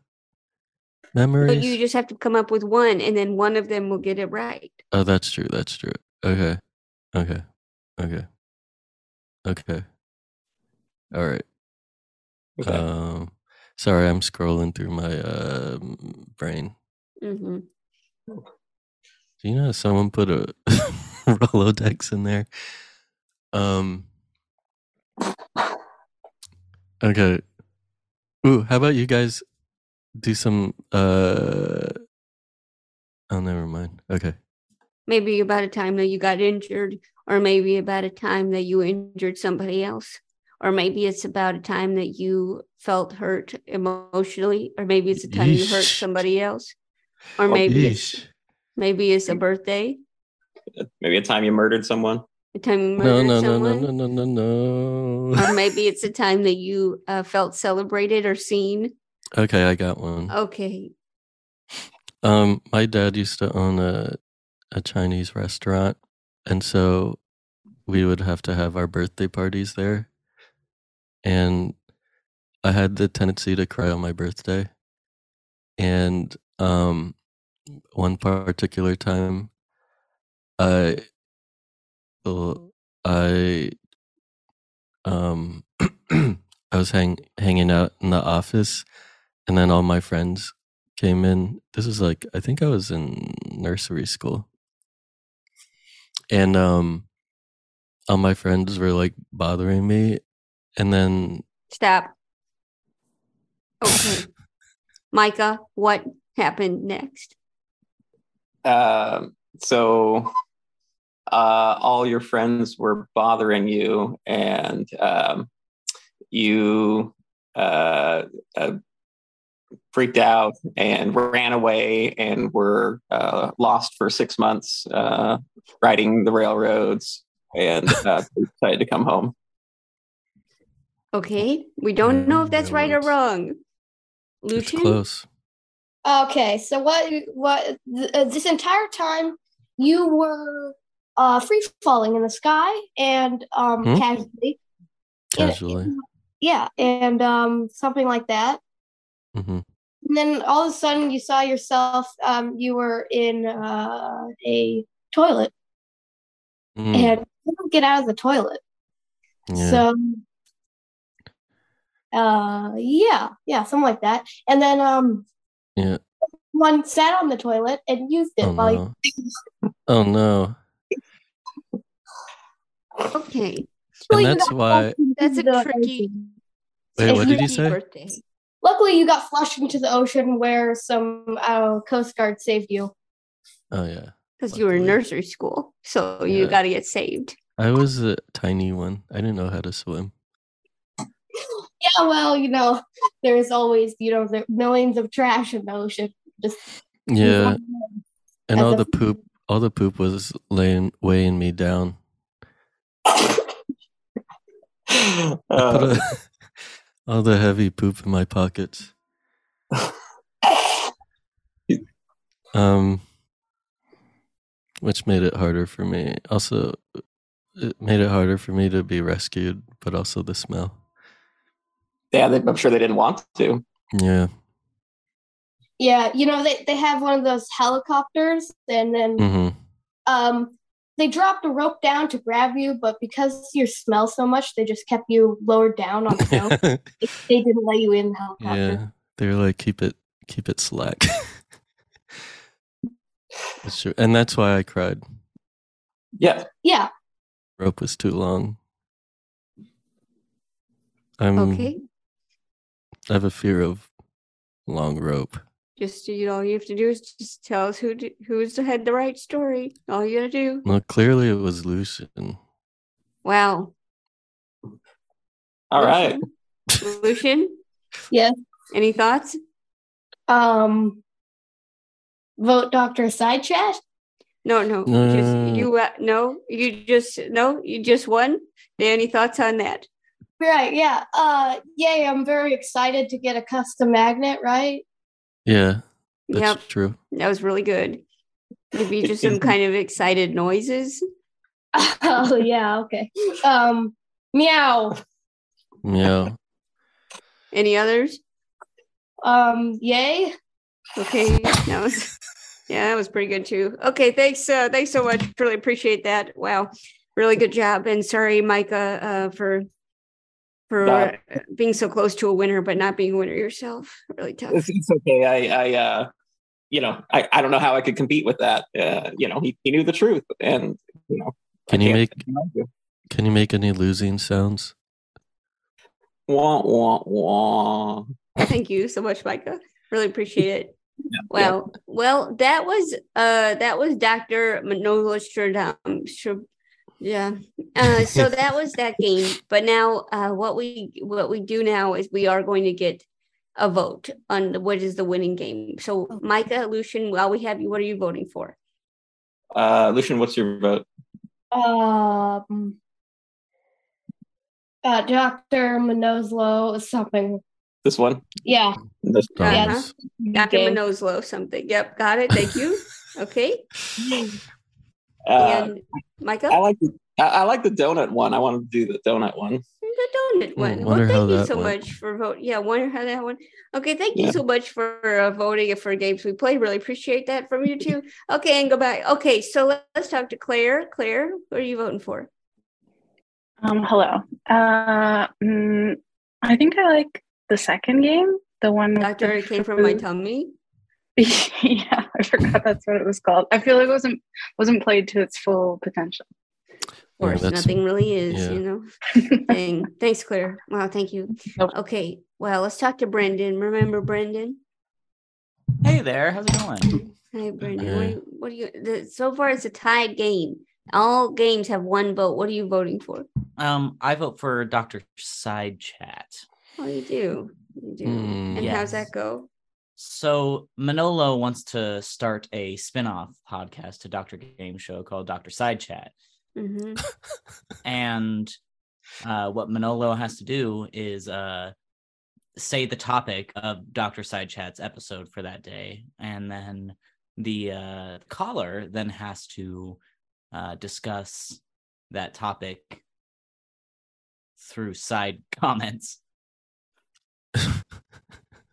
But memories. you just have to come up with one and then one of them will get it right. Oh, that's true. That's true. Okay. Okay. Okay. Okay. All right. Okay. Um sorry, I'm scrolling through my uh brain. Mm-hmm. Do you know someone put a Rolodex in there? Um Okay. Ooh, how about you guys do some uh Oh never mind. Okay. Maybe about a time that you got injured, or maybe about a time that you injured somebody else, or maybe it's about a time that you felt hurt emotionally, or maybe it's a time you hurt somebody else, or maybe it's maybe it's a birthday, Maybe a time you murdered someone. a time you No, murdered no, no, someone, no, no, no, no, no. or maybe it's a time that you uh, felt celebrated or seen. Okay, I got one. Okay, Um, my dad used to own a a Chinese restaurant, and so we would have to have our birthday parties there. And I had the tendency to cry on my birthday. And um, one particular time, I, I, um, I was hang hanging out in the office, and then all my friends came in. This was like I think I was in nursery school. And um all my friends were like bothering me and then stop. Okay, Micah, what happened next? Um, so uh, all your friends were bothering you, and um, you uh, uh, freaked out and ran away and were uh, lost for six months uh, riding the railroads and uh, decided to come home. Okay, we don't know if that's right or wrong. it's Lucien, close. Okay, so what? What? th- uh, this entire time you were uh, free falling in the sky and um, Hmm? casually, Casually. yeah, and um, something like that. hmm And then all of a sudden, you saw yourself. Um, you were in uh, a toilet, Mm, and you couldn't get out of the toilet. yeah. So, uh, yeah, yeah, something like that. And then um, yeah. one sat on the toilet and used it Oh while no. Oh no. okay, Luckily, And you why that's a tricky. Wait, what did you say? Birthday. Luckily, you got flushed into the ocean where some uh, Coast Guard saved you. Oh yeah. because you were in nursery school, so you got to get saved. I was a tiny one. I didn't know how to swim. Yeah, well, you know, there's always, you know, the millions of trash in the ocean. Just Yeah. And all the poop all the poop was laying weighing me down. I put Uh, a, all the heavy poop in my pockets. Um, which made it harder for me. Also, it made it harder for me to be rescued, but also the smell. Yeah, they, I'm sure they didn't want to. Yeah. Yeah, you know they, they have one of those helicopters, and then hmm um they dropped a rope down to grab you, but because you smell so much, they just kept you lowered down on the snow. they, they didn't let you in the helicopter. yeah. They're like, keep it, keep it slack. that's true, and that's why I cried. Yeah. Yeah. Rope was too long. I'm. Okay. I have a fear of long rope. Just you know, all you have to do is just tell us who d- who's had the right story. All you gotta do. Well, clearly it was Lucien. Wow. All right. Lucien, Yes. any thoughts? Um vote Dr. Side Chat. No, no. No, no, no, just no, no. you. Uh, no, you just no. You just won. Any thoughts on that? Right, yeah. Uh yay, I'm very excited to get a custom magnet, right? Yeah, that's Yep. true. That was really good. Maybe just some kind of excited noises. oh yeah, okay. Um meow. Meow. Any others? Um yay. Okay, that was yeah, that was pretty good too. Okay, thanks, uh, thanks so much. Really appreciate that. Wow, really good job. And sorry, Micah, uh, for for No. uh, being so close to a winner, but not being a winner yourself. Really tough. It's, it's okay. I, I, uh, you know, I, I don't know how I could compete with that. Uh, you know, he, he knew the truth, and you know, Can you make I can't argue. Can you make any losing sounds? wah wah wah. Thank you so much, Micah. Really appreciate it. yeah. Wow. Well, that was uh that was Dr. Manola Stradam. Stra- Yeah. Uh so that was that game. But now uh what we what we do now is we are going to get a vote on the, what is the winning game. So Micah, Lucien, while we have you, what are you voting for? Uh, Lucien, what's your vote? Um uh Dr. Manoslow something. This one. Yeah. This Oh, Uh-huh. Yes. Dr. Okay. Something. Yep, got it. Thank you. Okay. Uh, and Micah? I like the I, I like the donut one. I want to do the donut one. The donut one. Well, thank you so went. much for vote. Yeah, wonder how that one. Okay, thank you Yeah. so much for uh, voting for games we played. Really appreciate that from you too. Okay, and go back. Okay, so let- let's talk to Claire. Claire, what are you voting for? Um, hello. Uh, mm, I think I like the second game, the one with Doctor, the it came from my tummy. yeah, I forgot that's what it was called. I feel like it wasn't wasn't played to its full potential. Of course, that's- nothing really is, yeah. you know. Dang. Thanks, Claire. Wow, thank you. Nope. Okay, well, let's talk to Brenden. Remember Brenden? Hey there, how's it going? Hi, Brenden. Okay. What, do you, what do you? The, so far, it's a tied game. All games have one vote. What are you voting for? Um, I vote for Dr. Side Chat. Oh, you do. You do. Hmm. and how's that go? So Manolo wants to start a spin-off podcast to Dr. Game Show called Dr. Side Chat. hmm And uh, what Manolo has to do is uh, say the topic of Dr. Side Chat's episode for that day. And then the uh, caller then has to uh, discuss that topic through side comments.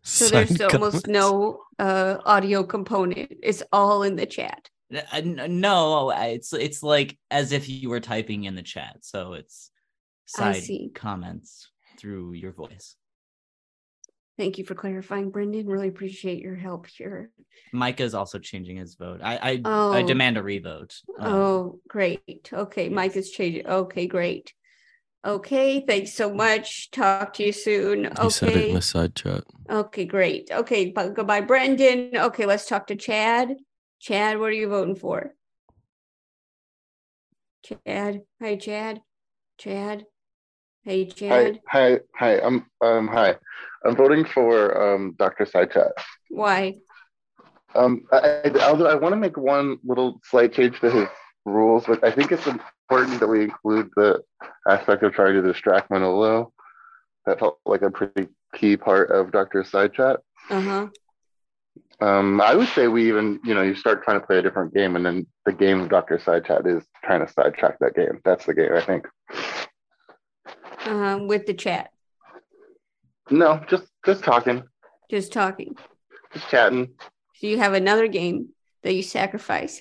So Side there's almost no uh, audio component. It's all in the chat. Uh, no, it's it's like as if you were typing in the chat. So it's I side see. comments through your voice. Thank you for clarifying, Brenden. Really appreciate your help here. Micah is also changing his vote. I I, I Oh. demand a revote. Um, Oh, great. Okay, Mike is changing. Okay, great. Okay, thanks so much. Talk to you soon. He said it in Okay. the side chat. Okay, great. Okay, bu- goodbye, Brenden. Okay, let's talk to Chad. Chad, what are you voting for? Chad. Hi, Chad. Chad. Hey, Hi, Chad. hi, hi. I'm um hi. I'm voting for um Dr. Sidechat. Why? Um, I, I, although I want to make one little slight change to his rules, but I think it's important that we include the aspect of trying to distract Manolo. That felt like a pretty key part of Dr. Sidechat. Uh huh. Um, I would say we even, you know, you start trying to play a different game, and then the game of Doctor Side Chat is trying to sidetrack that game. That's the game, I think. Um, with the chat, No, just just talking, just talking. just chatting. So you have another game that you sacrifice,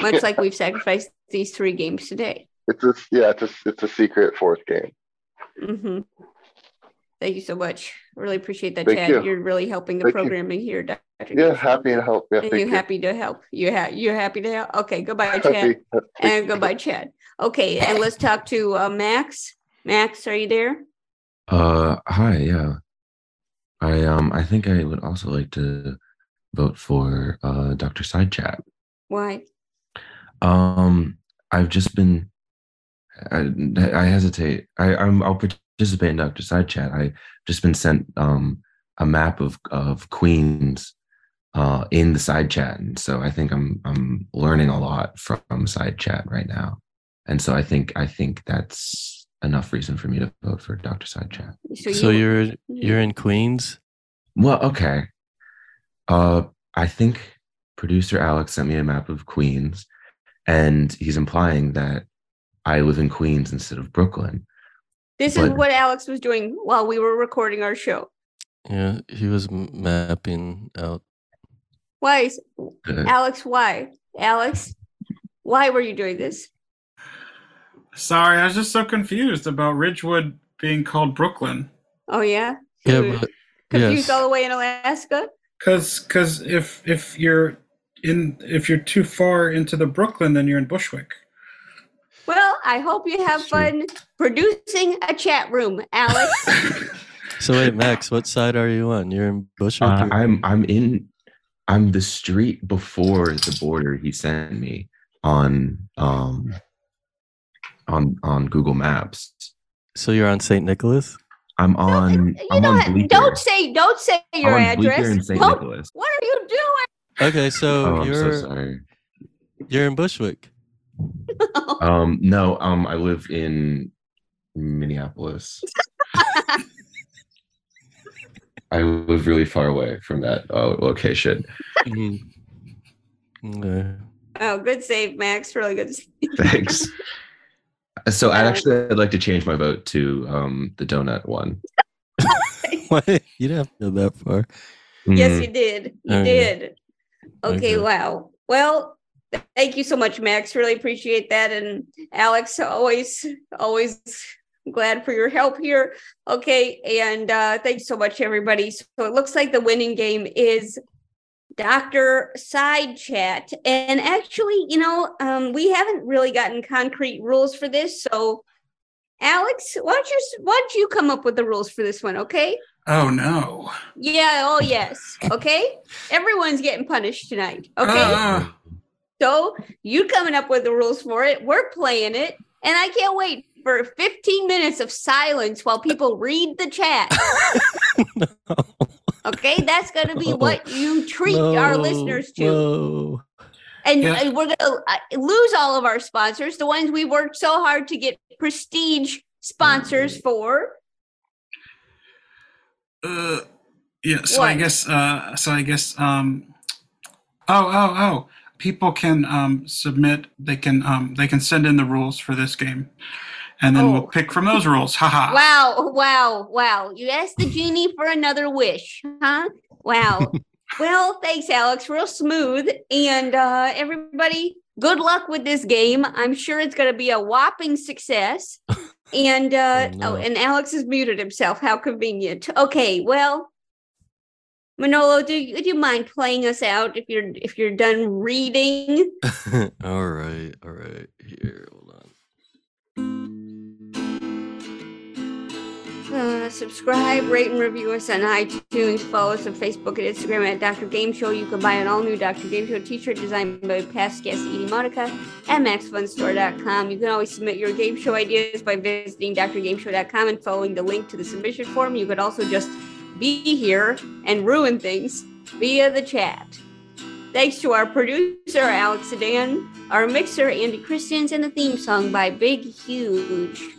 much like we've sacrificed these three games today. It's a yeah, it's a it's a secret fourth game. hmm Thank you so much. Really appreciate that, Thank Chad. you. You're really helping the Thank you. programming here, Dr. Yeah, happy to help. Yeah, and thank you you. happy to help? You ha- you're happy to help? Okay, goodbye, Chad. happy- And goodbye, Chad. Okay, and let's talk to uh, Max. Max, are you there? Uh, hi, yeah. I um, I think I would also like to vote for uh, Dr. Side Chat. Why? Um, I've just been, I, I hesitate. I, I'm, I'll participate in Dr. Side Chat. I've just been sent um a map of of Queens, uh, in the side chat, and so I think I'm I'm learning a lot from side chat right now, and so I think I think that's enough reason for me to vote for Dr. Side Chat. So, So you, you're you're in Queens. Well, okay. Uh, I think producer Alex sent me a map of Queens, and he's implying that I live in Queens instead of Brooklyn. this is what Alex was doing while we were recording our show. Yeah, he was mapping out. Why, is- Uh, Alex? Why, Alex? Why were you doing this? Sorry, I was just so confused about Ridgewood being called Brooklyn. Oh yeah, Yeah, You but confused yes. all the way in Alaska. Cause, cause if if you're in if you're too far into the Brooklyn, then you're in Bushwick. Well, I hope you have fun producing a chat room, Alex. So wait, Max, what side are you on? You're in Bushwick. Uh, I'm I'm in I'm the street before the border he sent me on um on on Google Maps. so you're on St. Nicholas. I'm on you I'm know, on what? Bleecker. don't say, don't say your on Bleecker address. and St. Nicholas. what are you doing? Okay, so Oh, I'm so you're sorry. you're in Bushwick. Um no, um I live in Minneapolis. I live really far away from that uh, location. Mhm. Okay. Oh, good save, Max. Really good. Save. Thanks. So I'd Uh, actually I'd like to change my vote to um the donut one. What? You didn't have to go that far. Yes, Mhm. you did. You Okay. did. Okay, Okay. wow. Well, thank you so much, Max. Really appreciate that. And Alex, always, always glad for your help here. Okay, and uh, thanks so much, everybody. So it looks like the winning game is Dr. Side Chat. And actually, you know, um, we haven't really gotten concrete rules for this. So, Alex, why don't you why don't you come up with the rules for this one, okay? Oh no. Yeah, oh yes. Okay. Everyone's getting punished tonight. Okay. Ah. So you coming up with the rules for it. We're playing it. And I can't wait for 15 minutes of silence while people read the chat. Okay, that's gonna be what you treat our listeners to. no. And Yeah. uh, we're gonna uh, lose all of our sponsors, the ones we worked so hard to get prestige sponsors for. Uh, yeah. So I guess. Uh, so I guess. Um. Oh, oh, oh. People can um submit. They can um they can send in the rules for this game, and then we'll Oh. pick from those rules. Haha. Wow, wow, wow. You asked the genie for another wish, huh? Wow. well, thanks, Alex. Real smooth. And uh, everybody, good luck with this game. I'm sure it's going to be a whopping success. And uh, Oh, oh, and Alex has muted himself. How convenient. Okay, well, Manolo, do you, do you mind playing us out if you're if you're done reading? all right, all right. Here, Uh, subscribe, rate, and review us on iTunes. Follow us on Facebook and Instagram at Dr. Game Show. You can buy an all new Dr. Game Show t shirt designed by past guest Edie Monica at MaxFunStore.com. You can always submit your game show ideas by visiting drgameshow.com and following the link to the submission form. You could also just be here and ruin things via the chat. Thanks to our producer, Alex Sedan, our mixer, Andy Christians, and the theme song by Big Huge.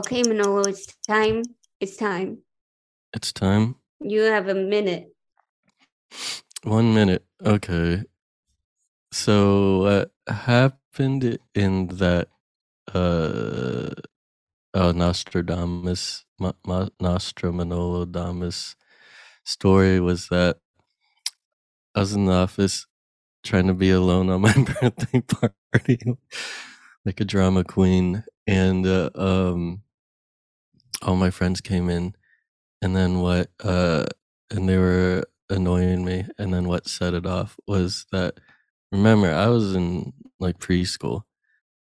Okay, Manolo, it's time. It's time. It's time. You have a minute. One minute. Okay. So what happened in that uh uh Nostradamus Ma- Ma- Nostradamus story was that I was in the office trying to be alone on my birthday party like a drama queen and uh, um all my friends came in and then what uh and they were annoying me and then what set it off was that remember i was in like preschool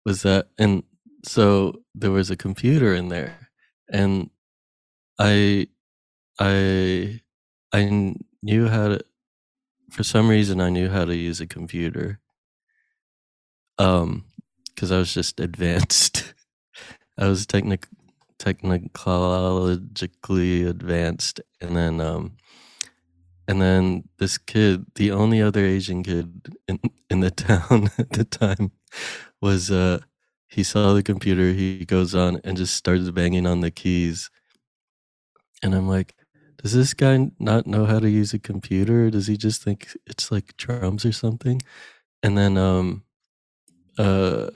was that and so there was a computer in there and i i i knew how to for some reason i knew how to use a computer um because i was just advanced. I was technic technologically advanced and then um and then this kid the only other asian kid in in the town at the time was uh he saw the computer he goes on and just starts banging on the keys. And i'm like does this guy not know how to use a computer? Does he just think it's like drums or something? And then um uh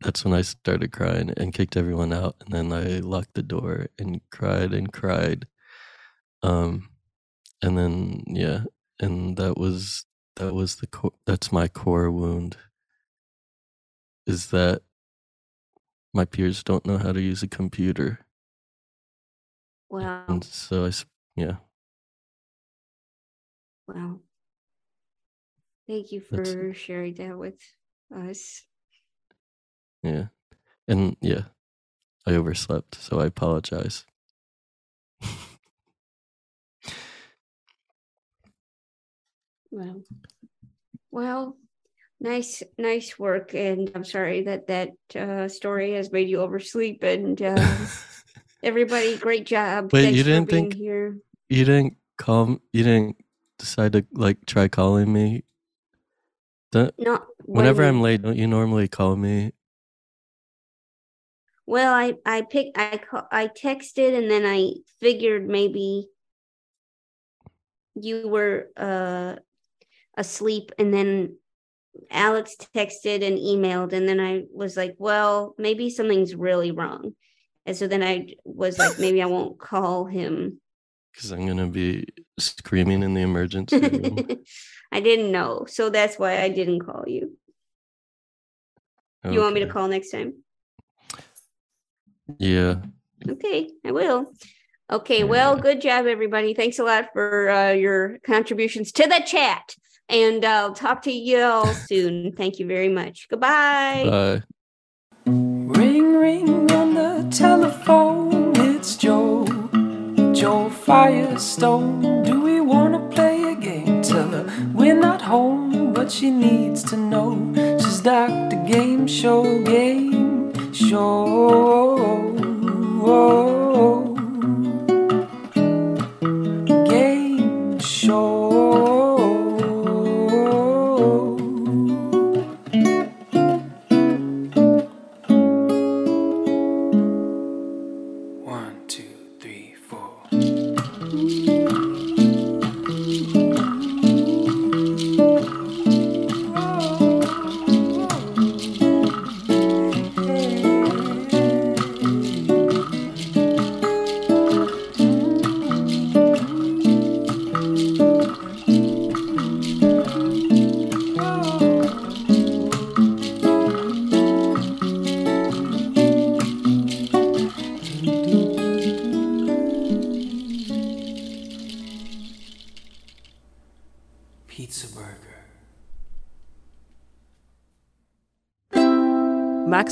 that's when I started crying and kicked everyone out. And then I locked the door and cried and cried. Um, and then yeah, and that was that was the core. That's my core wound. Is that my peers don't know how to use a computer, Wow. and so I yeah. Wow. Thank you for That's- sharing that with us. Yeah. And yeah, I overslept, so I apologize. Well, well, nice, nice work. And I'm sorry that that uh, story has made you oversleep. And uh, everybody, great job. Wait, Thanks you for didn't being think here. you didn't call you didn't decide to like try calling me? Don't- No, whenever when- I'm late, don't you normally call me? Well, I I picked I I texted and then I figured maybe you were uh asleep and then Alex texted and emailed and then I was like, well, maybe something's really wrong. And so then I was like, maybe I won't call him. Because I'm gonna be screaming in the emergency room. I didn't know. So that's why I didn't call you. You want me to call next time? Yeah. Okay, I will. Okay, well, good job, everybody. Thanks a lot for uh, your contributions to the chat. And I'll talk to you all soon. Thank you very much. Goodbye. Bye. Ring, ring on the telephone. It's Jo, Jo Firestone. Do we wanna play a game? Tell her we're not home, but she needs to know. She's Dr. Game Show, Game Show.